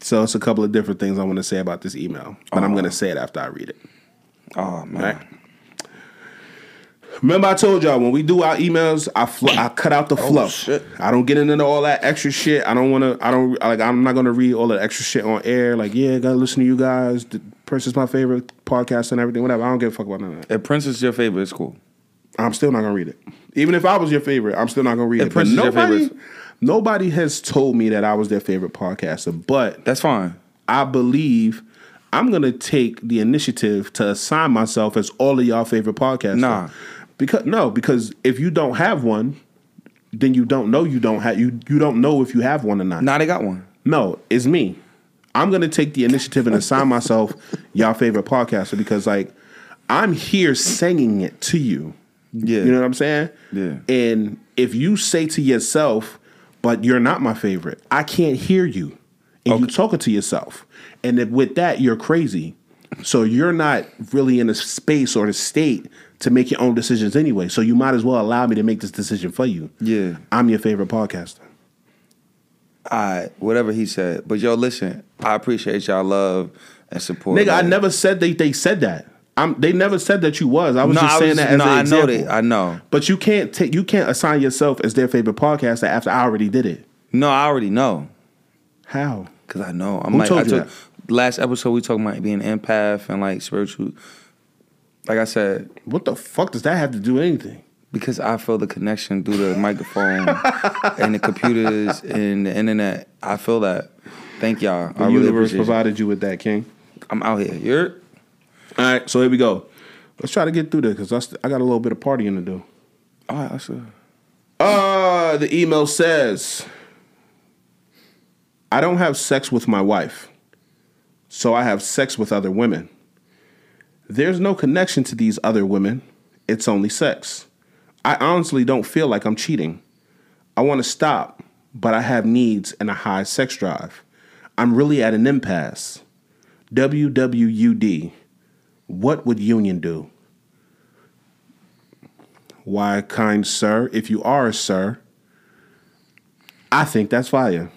So it's a couple of different things I want to say about this email, but I'm Oh. gonna say it after I read it. Oh man. Right. Remember, I told y'all when we do our emails, I fl- I cut out the oh, fluff. shit. I don't get into all that extra shit. I don't want to. I don't like. I'm not gonna read all the extra shit on air. Like, yeah, gotta listen to you guys. The Prince is my favorite podcast and everything. Whatever. I don't give a fuck about none of that. If Prince is your favorite, it's cool. I'm still not gonna read it. Even if I was your favorite, I'm still not gonna read If it. Prince But is your nobody, favorite- nobody has told me that I was their favorite podcaster, but That's fine. I believe I'm gonna take the initiative to assign myself as all of y'all favorite podcasters. Nah. Because no, because if you don't have one, then you don't know you don't have you you don't know if you have one or not. Now they got one. No, it's me. I'm gonna take the initiative and assign myself y'all favorite podcaster because like I'm here singing it to you. Yeah. You know what I'm saying? Yeah. And if you say to yourself, but you're not my favorite, I can't hear you. And you talking to yourself. And with that, you're crazy. So you're not really in a space or a state to make your own decisions anyway. So you might as well allow me to make this decision for you. Yeah. I'm your favorite podcaster. All right, whatever he said. But yo, listen, I appreciate y'all love and support. Nigga, I never said they they said that. I'm, they never said that you was. I was No, just I saying was- that as no, an I know that. I know. But you can't take you can't assign yourself as their favorite podcaster after I already did it. No, I already know. How? Cause I know. I'm Who like, told I you took, last episode we talking about being empath and like spiritual. Like I said, What the fuck does that have to do with anything? because I feel the connection through the microphone and the computers and the internet. I feel that. Thank y'all. The I really universe you. provided you with that, King. I'm out here. You're All right, so here we go. Let's try to get through this because I, st- I got a little bit of partying to do. all right. That's good. Uh, the email says, I don't have sex with my wife, so I have sex with other women. There's no connection to these other women, it's only sex. I honestly don't feel like I'm cheating. I want to stop, but I have needs and a high sex drive. I'm really at an impasse. WWUD. What would union do? Why, kind sir, if you are a sir, I think that's fire.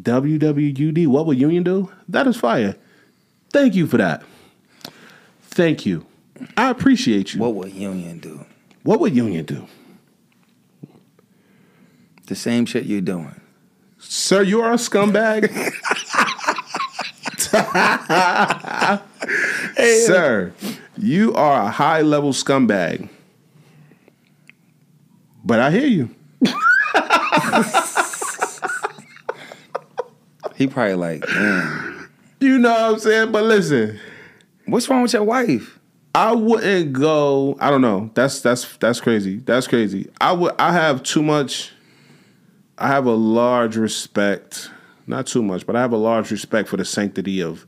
WWUD, what would union do? That is fire. Thank you for that. Thank you. I appreciate you. What would Union do? what would union do? The same shit you're doing. Sir, you are a scumbag. Sir, you are a high level scumbag. But I hear you. He probably like, damn. You know what I'm saying? But listen, What's wrong with your wife? I wouldn't go. I don't know. That's that's that's crazy. That's crazy. I would. I have too much. I have a large respect. Not too much, but I have a large respect for the sanctity of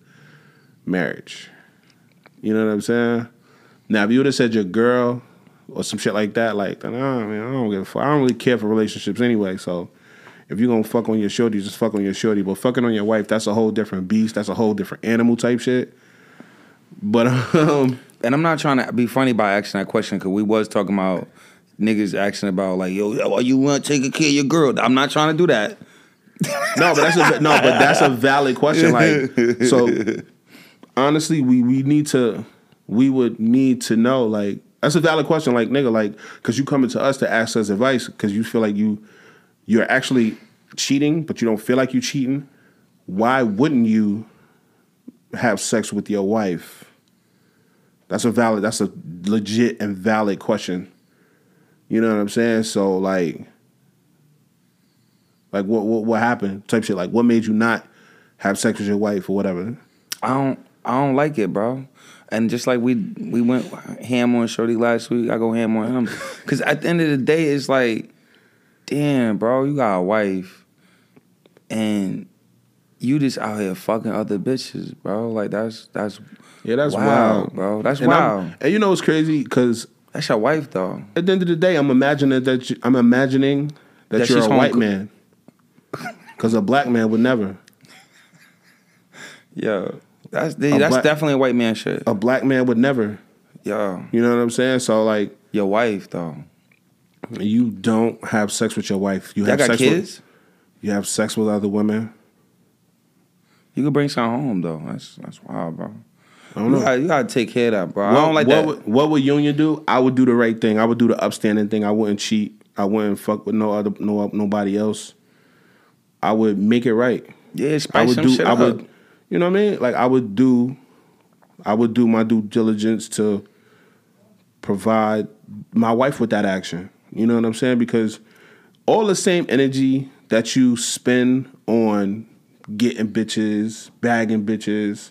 marriage. You know what I'm saying? Now, if you would have said your girl or some shit like that, like, oh, man, I don't give a fuck. I don't really care for relationships anyway. So, if you're gonna fuck on your shorty, just fuck on your shorty. But fucking on your wife, that's a whole different beast. That's a whole different animal type shit. But um, And I'm not trying to be funny by asking that question because we was talking about niggas asking about like, yo, why you want to take care of your girl? I'm not trying to do that. No, but that's a no, but that's a valid question. Like, so honestly, we we need to, we would need to know. Like, that's a valid question. Like, nigga, like, because you coming to us to ask us advice because you feel like you you're actually cheating, but you don't feel like you cheating. Why wouldn't you have sex with your wife? That's a valid. That's a legit and valid question. You know what I'm saying? So like. Like what what what happened? Type shit. Like what made you not have sex with your wife or whatever? I don't I don't like it, bro. And just like we we went ham on Shorty last week, I go ham on him. Cause at the end of the day, it's like, damn, bro, you got a wife, and you just out here fucking other bitches, bro. Like that's that's Yeah, that's wild, wild, bro. That's and I'm- And you know what's crazy? Because That's your wife, though. at the end of the day, I'm imagining that you, I'm imagining that, That you're a white co- man. Because a black man would never. Yeah, that's A that's black- definitely a white man shit. A black man would never. Yeah, You know what I'm saying? So like, your wife though. you don't have sex with your wife. You Y'all have got sex kids. With, you have sex with other women. You could bring some home though. That's that's wild, bro. I don't You know. gotta, you gotta take care of that, bro. I don't like what that. Would, what would Union do? I would do the right thing. I would do the upstanding thing. I wouldn't cheat. I wouldn't fuck with no other no nobody else. I would make it right. yeah, I would some do. I up. would. You know what I mean? Like I would do. I would do my due diligence to provide my wife with that action. You know what I'm saying? Because all the same energy that you spend on getting bitches, bagging bitches,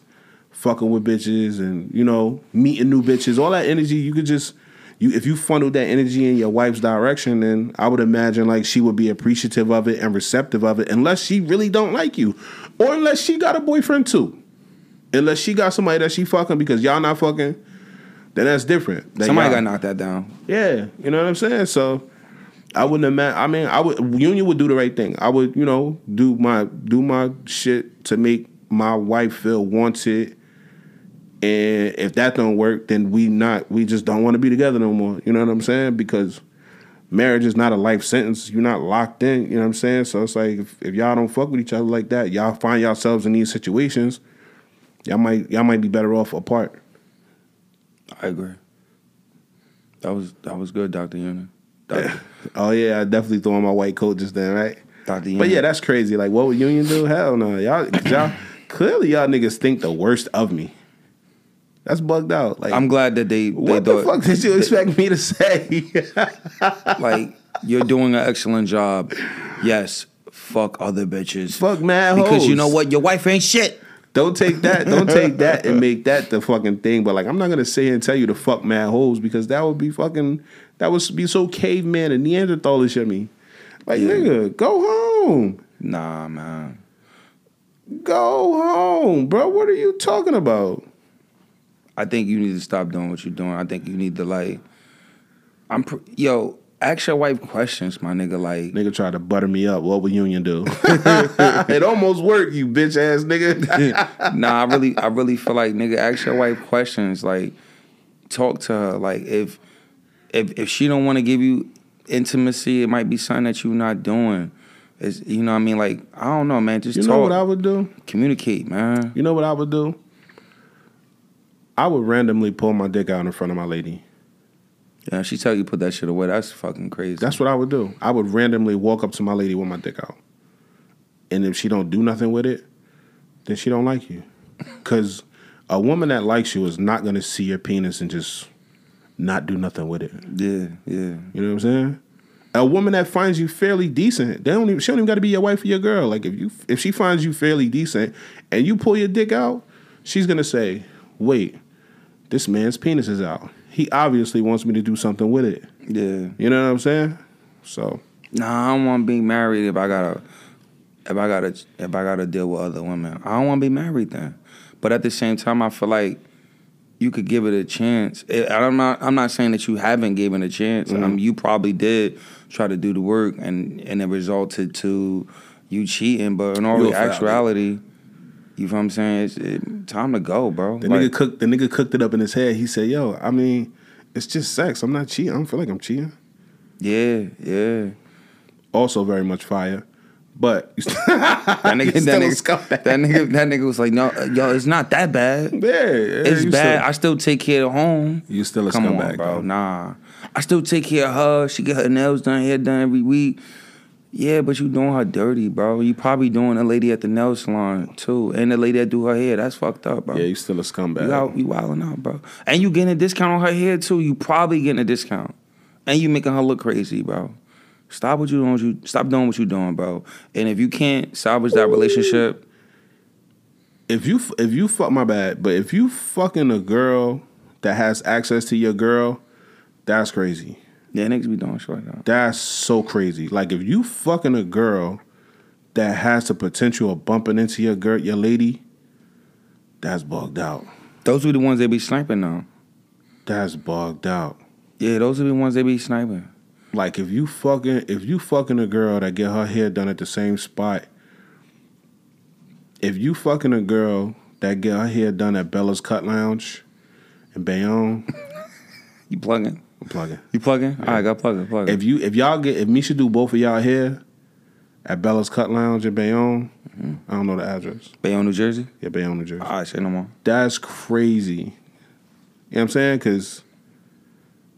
fucking with bitches, and you know meeting new bitches, all that energy you could just. You, if you funneled that energy in your wife's direction, then I would imagine like she would be appreciative of it and receptive of it, unless she really don't like you, or unless she got a boyfriend too, unless she got somebody that she fucking because y'all not fucking, then that's different. Then Somebody got knocked that down. yeah, you know what I'm saying. So I wouldn't imagine. I mean, I would Union would do the right thing. I would, you know, do my do my shit to make my wife feel wanted. And if that don't work, then we not we just don't want to be together no more. You know what I'm saying? Because marriage is not a life sentence. You're not locked in. You know what I'm saying? So it's like if, if y'all don't fuck with each other like that, y'all find yourselves in these situations. Y'all might y'all might be better off apart. I agree. That was that was good, Doctor Union. Oh yeah, I definitely threw on my white coat just then, right? Dr. But yeah, that's crazy. Like, what would Union do? Hell no, y'all. y'all clearly y'all niggas think the worst of me. That's bugged out. Like, I'm glad that they, they what the fuck did you expect me to say? like you're doing an excellent job. Yes, fuck other bitches. fuck mad hoes. because you know what, your wife ain't shit. Don't take that. Don't take that and make that the fucking thing. But like, I'm not gonna sit here and tell you to fuck mad hoes because that would be fucking. That would be so caveman and Neanderthalish of me. Like, Yeah. nigga, go home. Nah, man. Go home, bro. What are you talking about? I think you need to stop doing what you're doing. I think you need to like. I'm pr- yo. Ask your wife questions, my nigga. Like, Nigga tried to butter me up. What would Union do? it almost worked, you bitch ass nigga. nah, I really, I really feel like nigga. Ask your wife questions. Like, talk to her. Like, if if if she don't want to give you intimacy, it might be something that you're not doing. It's, you know what I mean? Like, I don't know, man. Just you talk, know what I would do? communicate, man. You know what I would do? I would randomly pull my dick out in front of my lady. Yeah, she tell you put that shit away. That's fucking crazy. That's what I would do. I would randomly walk up to my lady with my dick out. And if she don't do nothing with it, then she don't like you. Cause a woman that likes you is not gonna see your penis and just not do nothing with it. yeah, yeah. You know what I'm saying? A woman that finds you fairly decent, they don't even, she don't even got to be your wife or your girl. Like if you if she finds you fairly decent and you pull your dick out, she's gonna say, "Wait, this man's penis is out. He obviously wants me to do something with it." Yeah. You know what I'm saying? So Nah, I don't want to be married if I gotta, if I gotta, if I gotta deal with other women. I don't want to be married then. But at the same time, I feel like you could give it a chance. It, I'm not, I'm not saying that you haven't given a chance. Mm-hmm. Um, you probably did try to do the work, and and it resulted to you cheating. But in all You a foul, actuality, you know what I'm saying? It's it, time to go, bro. the Like, nigga cooked the nigga cooked it up in his head. He said, "Yo, I mean, it's just sex. I'm not cheating. I don't feel like I'm cheating." yeah, yeah. Also, very much fire. But That nigga, that nigga, that nigga, that nigga was like, no, yo, it's not that bad. yeah, It's bad. Still, I still take care of home. you still a Come scumbag, on, bro. though. Nah. I still take care of her. She get her nails done, hair done every week. Yeah, but you doing her dirty, bro. You probably doing a lady at the nail salon too, and the lady that do her hair. That's fucked up, bro. Yeah, you still a scumbag. you out, you wilding out, bro. And you getting a discount on her hair too. You probably getting a discount, and you making her look crazy, bro. Stop what you doing. What you stop doing what you doing, bro. And if you can't salvage that relationship, if you if you fuck my bad, but if you fucking a girl that has access to your girl, that's crazy. yeah, niggas be doing shit like that. That's so crazy. Like if you fucking a girl that has the potential of bumping into your girl, your lady, that's bugged out. Those are the ones they be sniping now. That's bugged out. Yeah, those are the ones they be sniping. Like if you fucking if you fucking a girl that get her hair done at the same spot, if you fucking a girl that get her hair done at Bella's Cut Lounge in Bayonne, You plugging? I'm plugging. You plugging? All right, got plugging, plugging. If you if y'all get if Misha do both of y'all hair at Bella's Cut Lounge in Bayonne, Mm-hmm. I don't know the address. Bayonne, New Jersey? Yeah, Bayonne, New Jersey. All right, say no more. That's crazy. You know what I'm saying? Cause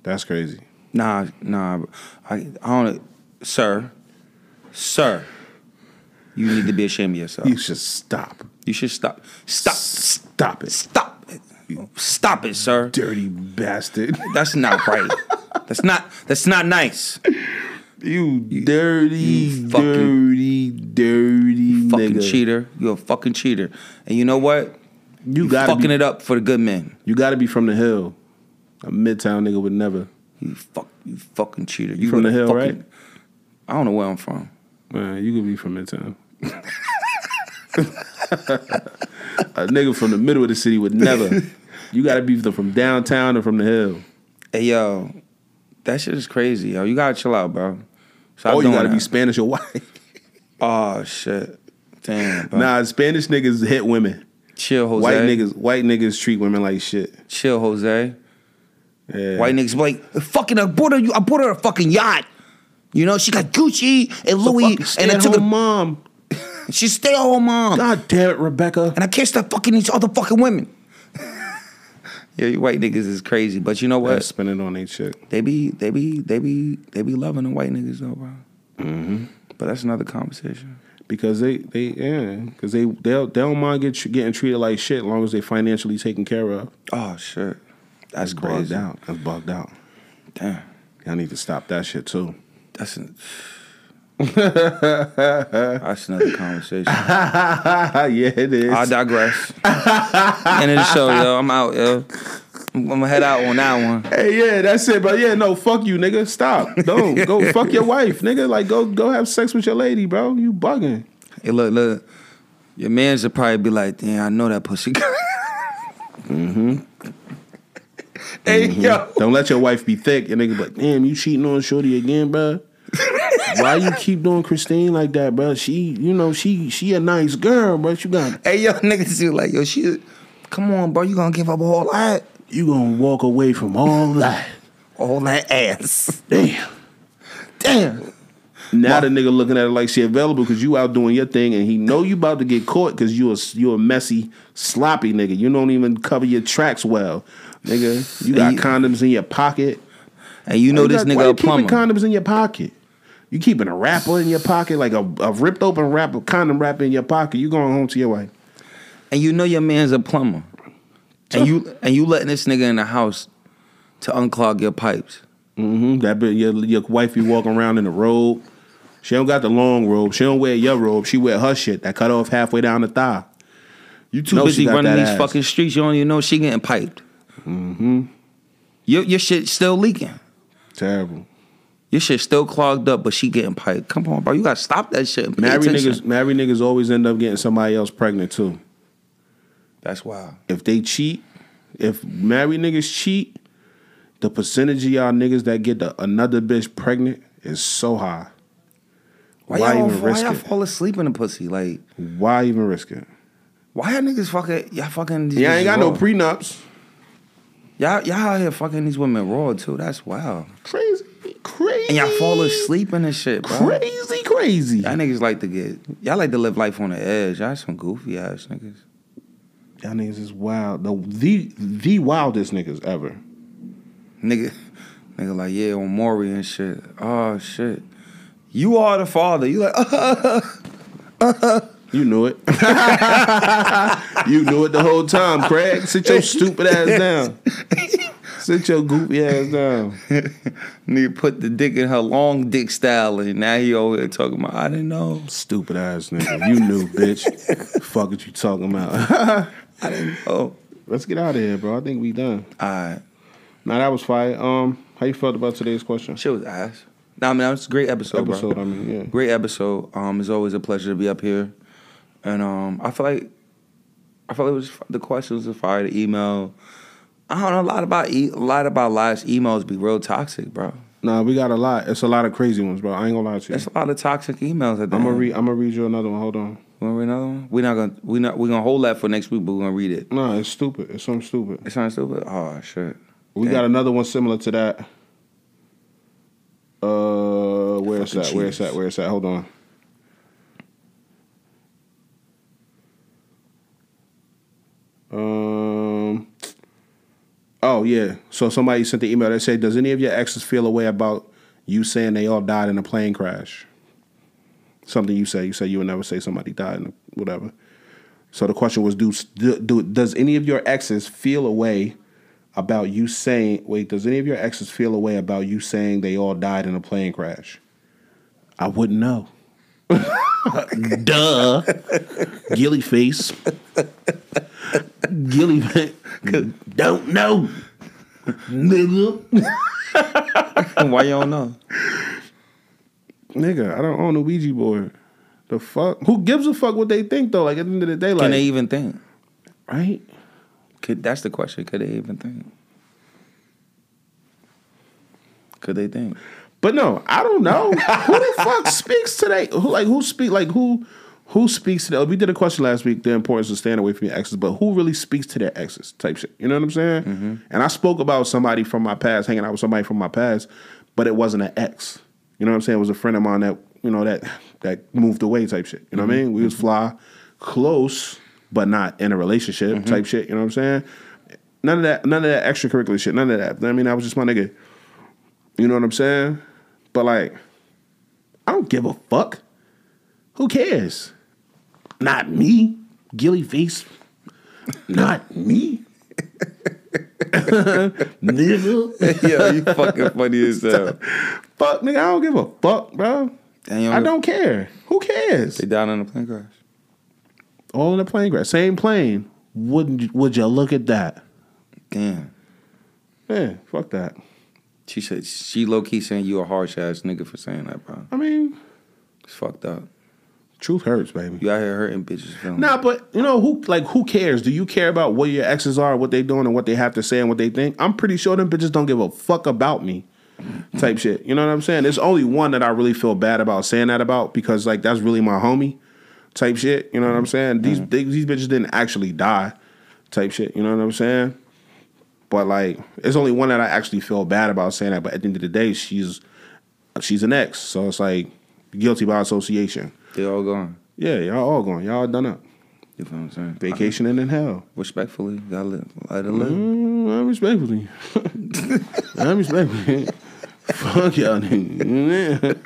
that's crazy. Nah, nah. I, I don't. Sir, sir, you need to be ashamed of yourself. You should stop. You should stop. Stop. Stop it. Stop it. Stop it, sir. Dirty bastard. That's not right. That's not. That's not nice. You dirty, you fucking- dirty, dirty Fucking nigga. cheater. You're a fucking cheater. And you know what? You You gotta fucking be, it up for the good men. You gotta be from the hill. A midtown nigga would never. You fuck. You fucking cheater. You from the hill, fucking- right? I don't know where I'm from. Man, you could be from midtown. a nigga from the middle of the city would never. You gotta be from downtown or from the hill. Hey yo, that shit is crazy, yo. You gotta chill out, bro. Stop or you gotta that. be Spanish or white. Oh shit. Damn, bro. nah, Spanish niggas hit women. chill, Jose. White niggas, white niggas treat women like shit. Chill, Jose. Yeah. White niggas be like, fucking, I bought her, I bought her a fucking yacht. You know, she got Gucci and Louis, and I took her. mom. She stay at home mom, God damn it, Rebecca. and I can't stop fucking these other fucking women. yeah, you white niggas is crazy, but you know What? what? Spending on ain't shit. They be, they be, they be, they be loving the white niggas though, bro. Mhm. But that's another conversation. because they they yeah because they they they don't mind get, getting treated like shit as long as they financially taken care of. Oh shit, That's crazy. out. That's bugged out. Damn, Y'all need to stop that shit too. that's an, that's another conversation. yeah, it is. I digress. End of the show, yo. I'm out, yo. I'm gonna head out on that one. Hey, yeah, that's it. But yeah, no, fuck you, nigga. Stop. Don't go fuck your wife, nigga. Like go go have sex with your lady, bro. You bugging. Hey, look, look. Your man should probably be like, damn, I know that pussy. mm-hmm. Hey, mm-hmm. yo. Don't let your wife be thick. And nigga, be like, damn, you cheating on Shorty again, bro. Why you keep doing Christine like that, bro? She, you know, she she a nice girl, but you got Hey, yo, niggas do like, yo, she, come on, bro, you gonna give up all that? you gonna walk away from all that. All that ass. Damn. Damn. Now the nigga looking at it like she available because you out doing your thing, and he know you about to get caught because you a you a messy, sloppy nigga. You don't even cover your tracks well, nigga. You got you- condoms in your pocket. And you know Why this got- nigga a plumber. keeping condoms in your pocket. You keeping a wrapper in your pocket, like a, a ripped open wrapper, condom wrapper in your pocket. You going home to your wife. and you know your man's a plumber. And you and you letting this nigga in the house to unclog your pipes. Mm-hmm. That bit your your wife be walking around in a robe. She don't got the long robe. She don't wear your robe. She wear her shit that cut off halfway down the thigh. You too No, busy running these ass. fucking streets. You don't even know she getting piped. Mm-hmm. Your your shit still leaking. Terrible. Your shit still clogged up, but she getting piped. Come on, bro. You gotta stop that shit. Married attention. niggas, married niggas always end up getting somebody else pregnant too. That's wild. If they cheat, if married niggas cheat, the percentage of y'all niggas that get the, another bitch pregnant is so high. Why, Why y'all, even why risk y'all it? fall asleep in the pussy? Like, Why even risk it? why y'all niggas fucking y'all fucking Yeah, ain't got no prenups. Y'all y'all out here fucking these women raw too. That's wild. Crazy, crazy. And y'all fall asleep in this shit, bro. Crazy, crazy. Y'all niggas like to get y'all like to live life on the edge. Y'all some goofy ass niggas. Y'all niggas is wild. The the the wildest niggas ever. Nigga, nigga like yeah on Maury and shit. Oh shit. You are the father. You like uh, uh, uh, You knew it. you knew it the whole time, Craig. Sit your stupid ass down. Sit your goofy ass down. nigga put the dick in her long dick style and now he over here talking about I didn't know. Stupid ass nigga. You knew, bitch. Fuck what you talking about. I didn't know. Let's get out of here, bro. I think we done. Alright. Now that was fire. Um, how you felt about today's question? Shit was ass. Nah, I mean, that was a great episode, bro. Episode, I mean, yeah. Great episode. Um, it's always a pleasure to be up here, and um, I feel like I feel like it was the questions were fire. The email. I don't know a lot about e- a lot about last emails be real toxic, bro. Nah, we got a lot. It's a lot of crazy ones, bro. I ain't gonna lie to you. It's a lot of toxic emails. At the I'm gonna read. I'm gonna read you another one. Hold on. Wanna read another one? We're not gonna we not we gonna hold that for next week, but we're gonna read it. No, it's stupid. It's something stupid. It sounds stupid. Oh shit. We Damn. got another one similar to that. Uh, where's that? Where's that? Where's that? cheese. at? Where it's at? Hold on. Um. Oh yeah. So somebody sent the email that said, "Does any of your exes feel a way about you saying they all died in a plane crash?" Something you say. You say you would never say somebody died in a, whatever. So the question was, do, do does any of your exes feel a way about you saying? Wait, does any of your exes feel a way about you saying they all died in a plane crash? I wouldn't know. Duh, gilly face. Gilly face. Don't know, nigga. Why you don't know? Nigga, I don't own a Ouija board. The fuck? Who gives a fuck what they think though? Like at the end of the day, like Can they even think? right? Could that's the question? Could they even think? Could they think? But no, I don't know. who the fuck speaks today? Who like who speak like who who speaks to that? We did a question last week, the importance of staying away from your exes, but who really speaks to their exes type shit? You know what I'm saying? Mm-hmm. And I spoke about somebody from my past, hanging out with somebody from my past, but it wasn't an ex. You know what I'm saying? It was a friend of mine that, you know, that that moved away type shit. You know what I mm-hmm. mean? We was fly, close, but not in a relationship mm-hmm. type shit. You know what I'm saying? None of that, none of that extracurricular shit, none of that. I mean, I was just my nigga. You know what I'm saying? But like, I don't give a fuck. Who cares? Not me, gilly face. Not me. Nigga. yeah, you fucking funny as hell. Fuck, nigga, I don't give a fuck, bro. You I don't care. Who cares? They died on a plane crash. All in the plane crash. Same plane. Wouldn't you, would you look at that? Damn. Man, fuck that. She said she low key saying you a harsh ass nigga for saying that, bro. I mean, It's fucked up. truth hurts, baby. You out here hurting bitches' feelings. Nah, but you know who? Like, who cares? Do you care about what your exes are, what they doing, and what they have to say and what they think? I'm pretty sure them bitches don't give a fuck about me. Type shit. You know what I'm saying? There's only one that I really feel bad about saying that about because like that's really my homie. Type shit. You know what I'm saying? These mm-hmm. they, these bitches didn't actually die. Type shit. You know what I'm saying? But like, it's only one that I actually feel bad about saying that. But at the end of the day, she's she's an ex, so it's like guilty by association. They all gone. Yeah, y'all all gone. Y'all done up. You feel what I'm saying? Vacationing in hell. Respectfully, gotta live. It live. Mm, I respectfully. I respectfully. Fuck y'all niggas.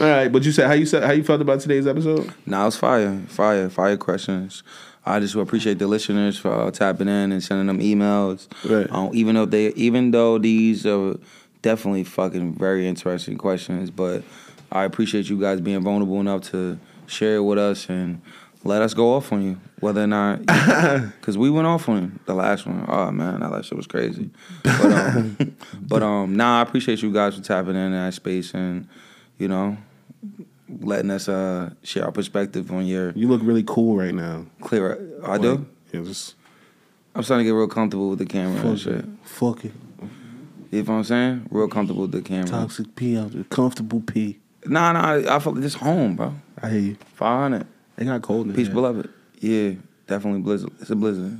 All right, but you said how you said how you felt about today's episode? Now it's fire, fire, fire questions. I just appreciate the listeners for uh, tapping in and sending them emails. Right. Um, even though they, even though these are definitely fucking very interesting questions, but I appreciate you guys being vulnerable enough to share it with us and let us go off on you, whether or not, because we went off on the last one. Oh man, that last shit was crazy. But um, but um, nah, I appreciate you guys for tapping in that space and you know letting us uh share our perspective on your You look really cool right now. clear. I do. Yeah, just I'm starting to get real comfortable with the camera and fuck shit. it. Fuck it. You know what I'm saying? Real comfortable with the camera. Toxic pee out there. Comfortable pee. Nah, nah. I feel like this home, bro. I hear you. Five hundred. It got cold in Peace, beloved. Yeah, definitely blizzard. It's a blizzard.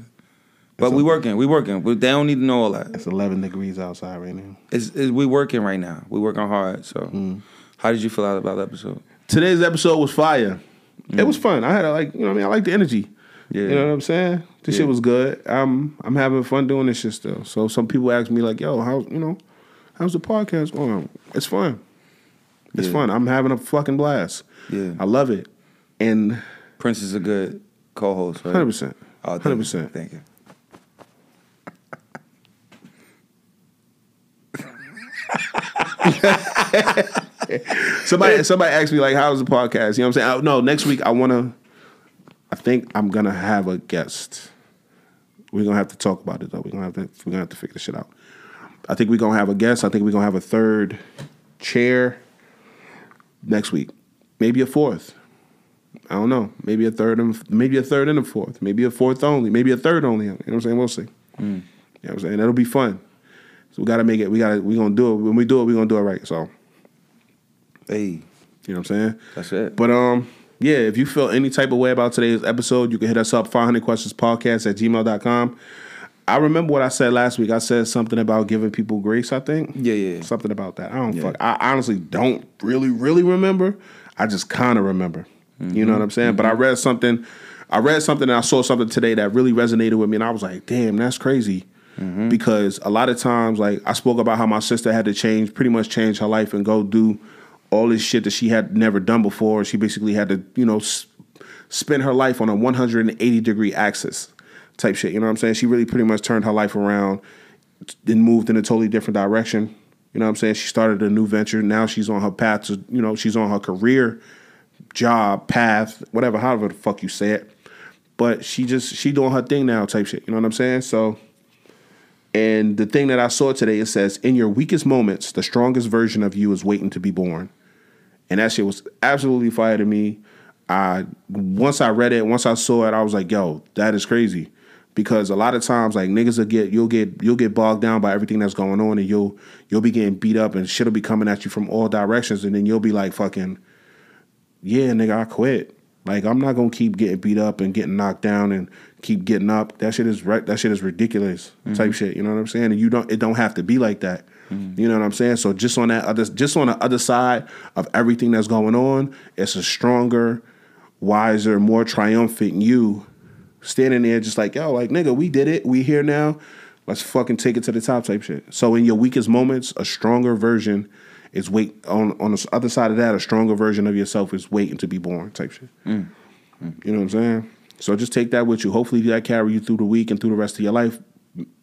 But we working. We working. We, they don't need to know all that. It's 11 degrees outside right now. It's, it's we working right now. We working hard. So, Mm. how did you feel out about the episode? Today's episode was fire. It was fun. I had a, like, you know what I mean? I like the energy. Mm. Yeah. You know what I'm saying? This Yeah. shit was good. I'm I'm having fun doing this shit still. So some people ask me like, "Yo, how you know, how's the podcast going?" It's fun. It's Yeah. fun. I'm having a fucking blast. Yeah. I love it. And Prince is a good co-host, right? 100%. Oh, thank you. 100%. Thank you. Somebody somebody asked me like, "How's the podcast?" You know what I'm saying? I, no, next week I want to. I think I'm gonna have a guest. We're gonna have to talk about it though. We're gonna have to we're gonna have to figure this shit out. I think we're gonna have a guest. I think we're gonna have a third chair next week. Maybe a fourth. I don't know. Maybe a third and maybe a third and a fourth. Maybe a fourth only. Maybe a third only. You know what I'm saying? We'll see. Mm. You know what I'm saying? That'll be fun. So we gotta make it. We gotta. We gonna do it. When we do it, we are gonna do it right. So Hey, you know what I'm saying? that's it. But um, yeah, if you feel any type of way about today's episode, you can hit us up 500 questions podcast at gmail.com. I remember what I said last week. I said something about giving people grace, I think. Yeah, yeah, yeah. Something about that. I don't Yeah. fuck. I honestly don't really, really remember. I just kind of remember. You Mm-hmm. know what I'm saying? But I read something. I read something and I saw something today that really resonated with me, and I was like, "Damn, that's crazy." Mm-hmm. Because a lot of times, like I spoke about how my sister had to change, pretty much change her life and go do all this shit that she had never done before. She basically had to, you know, s- spend her life on a 180 degree axis type shit. You know what I'm saying? She really pretty much turned her life around, and moved in a totally different direction. You know what I'm saying? She started a new venture. Now she's on her path to, you know, she's on her career, job, path, whatever, however the fuck you say it. But she just she doing her thing now, type shit. You know what I'm saying? So, and the thing that I saw today it says, "In your weakest moments, the strongest version of you is waiting to be born." And that shit was absolutely fire to me. I once I read it, once I saw it, I was like, "Yo, that is crazy." Because a lot of times, like niggas will get you'll get you'll get bogged down by everything that's going on, and you'll you'll be getting beat up, and shit'll be coming at you from all directions, and then you'll be like, "Fucking, yeah, nigga, I quit." Like I'm not gonna keep getting beat up and getting knocked down and keep getting up. That shit is right. That shit is ridiculous mm-hmm. type shit. You know what I'm saying? And you don't. It don't have to be like that. You know what I'm saying? So just on that other, just on the other side of everything that's going on, it's a stronger, wiser, more triumphant you standing there just like yo, like nigga, we did it. We here now. Let's fucking take it to the top type shit. So in your weakest moments, a stronger version is wait on on the other side of that. A stronger version of yourself is waiting to be born. Type shit. Mm. Mm. You know what I'm saying? So just take that with you. Hopefully that carry you through the week and through the rest of your life,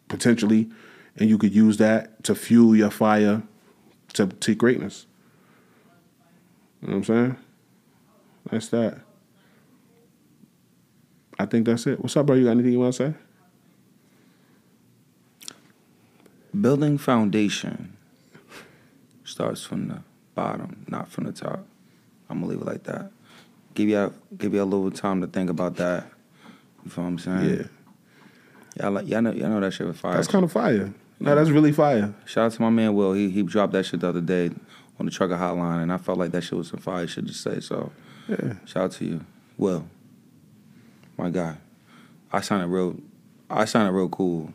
potentially, and you could use that to fuel your fire to to greatness. You know what I'm saying? That's that. I think that's it. What's up, bro? You got anything you want to say? Building foundation starts from the bottom, not from the top. I'm gonna leave it like that. Give you give you a little time to think about that. You feel what I'm saying? Yeah. Y'all like y'all know y'all know that shit was fire. That's kind of fire. No, that's really fire. Shout out to my man Will. He he dropped that shit the other day on the trucker hotline, and I felt like that shit was some fire shit to say. So Yeah. shout out to you, Will. My guy, I sounded real. I sounded real cool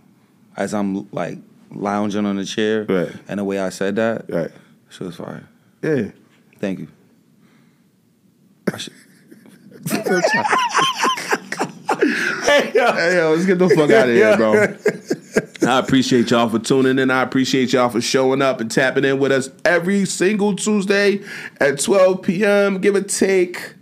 as I'm like lounging on the chair, Right. and the way I said that, Right. shit was fire. Yeah. Thank you. I should, Hey yo, let's get the fuck out of here, bro. I appreciate y'all for tuning in. I appreciate y'all for showing up and tapping in with us every single Tuesday at 12 p.m. Give or take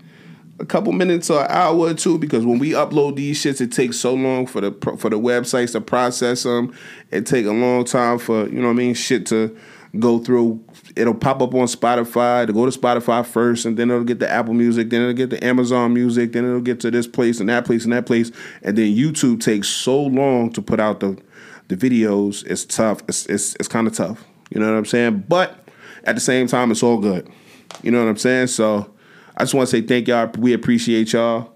a couple minutes or an hour or two because when we upload these shits, it takes so long for the for the websites to process them. It take a long time for you know what I mean shit to go through. It'll pop up on Spotify to go to Spotify first, and then it'll get the Apple Music, then it'll get the Amazon Music, then it'll get to this place and that place and that place, and then YouTube takes so long to put out the the videos. It's tough. It's it's it's kind of tough. You know what I'm saying? But at the same time, it's all good. You know what I'm saying? So I just want to say thank y'all. We appreciate y'all.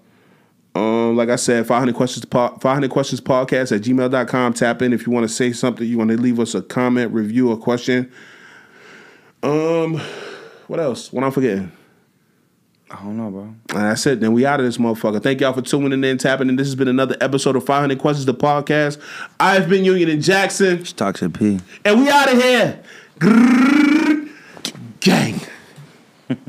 Um, like I said, 500 questions, po- 500 questions podcast at gmail.com. Tap in if you want to say something. You want to leave us a comment, review, a question. Um, what else? What I'm forgetting? I don't know, bro. And that's it. Then we out of this motherfucker. Thank y'all for tuning in, and tapping in. This has been another episode of 500 Questions, the podcast. I've been Union and Jackson, It's toxic P. and we out of here. Grrrr. Gang.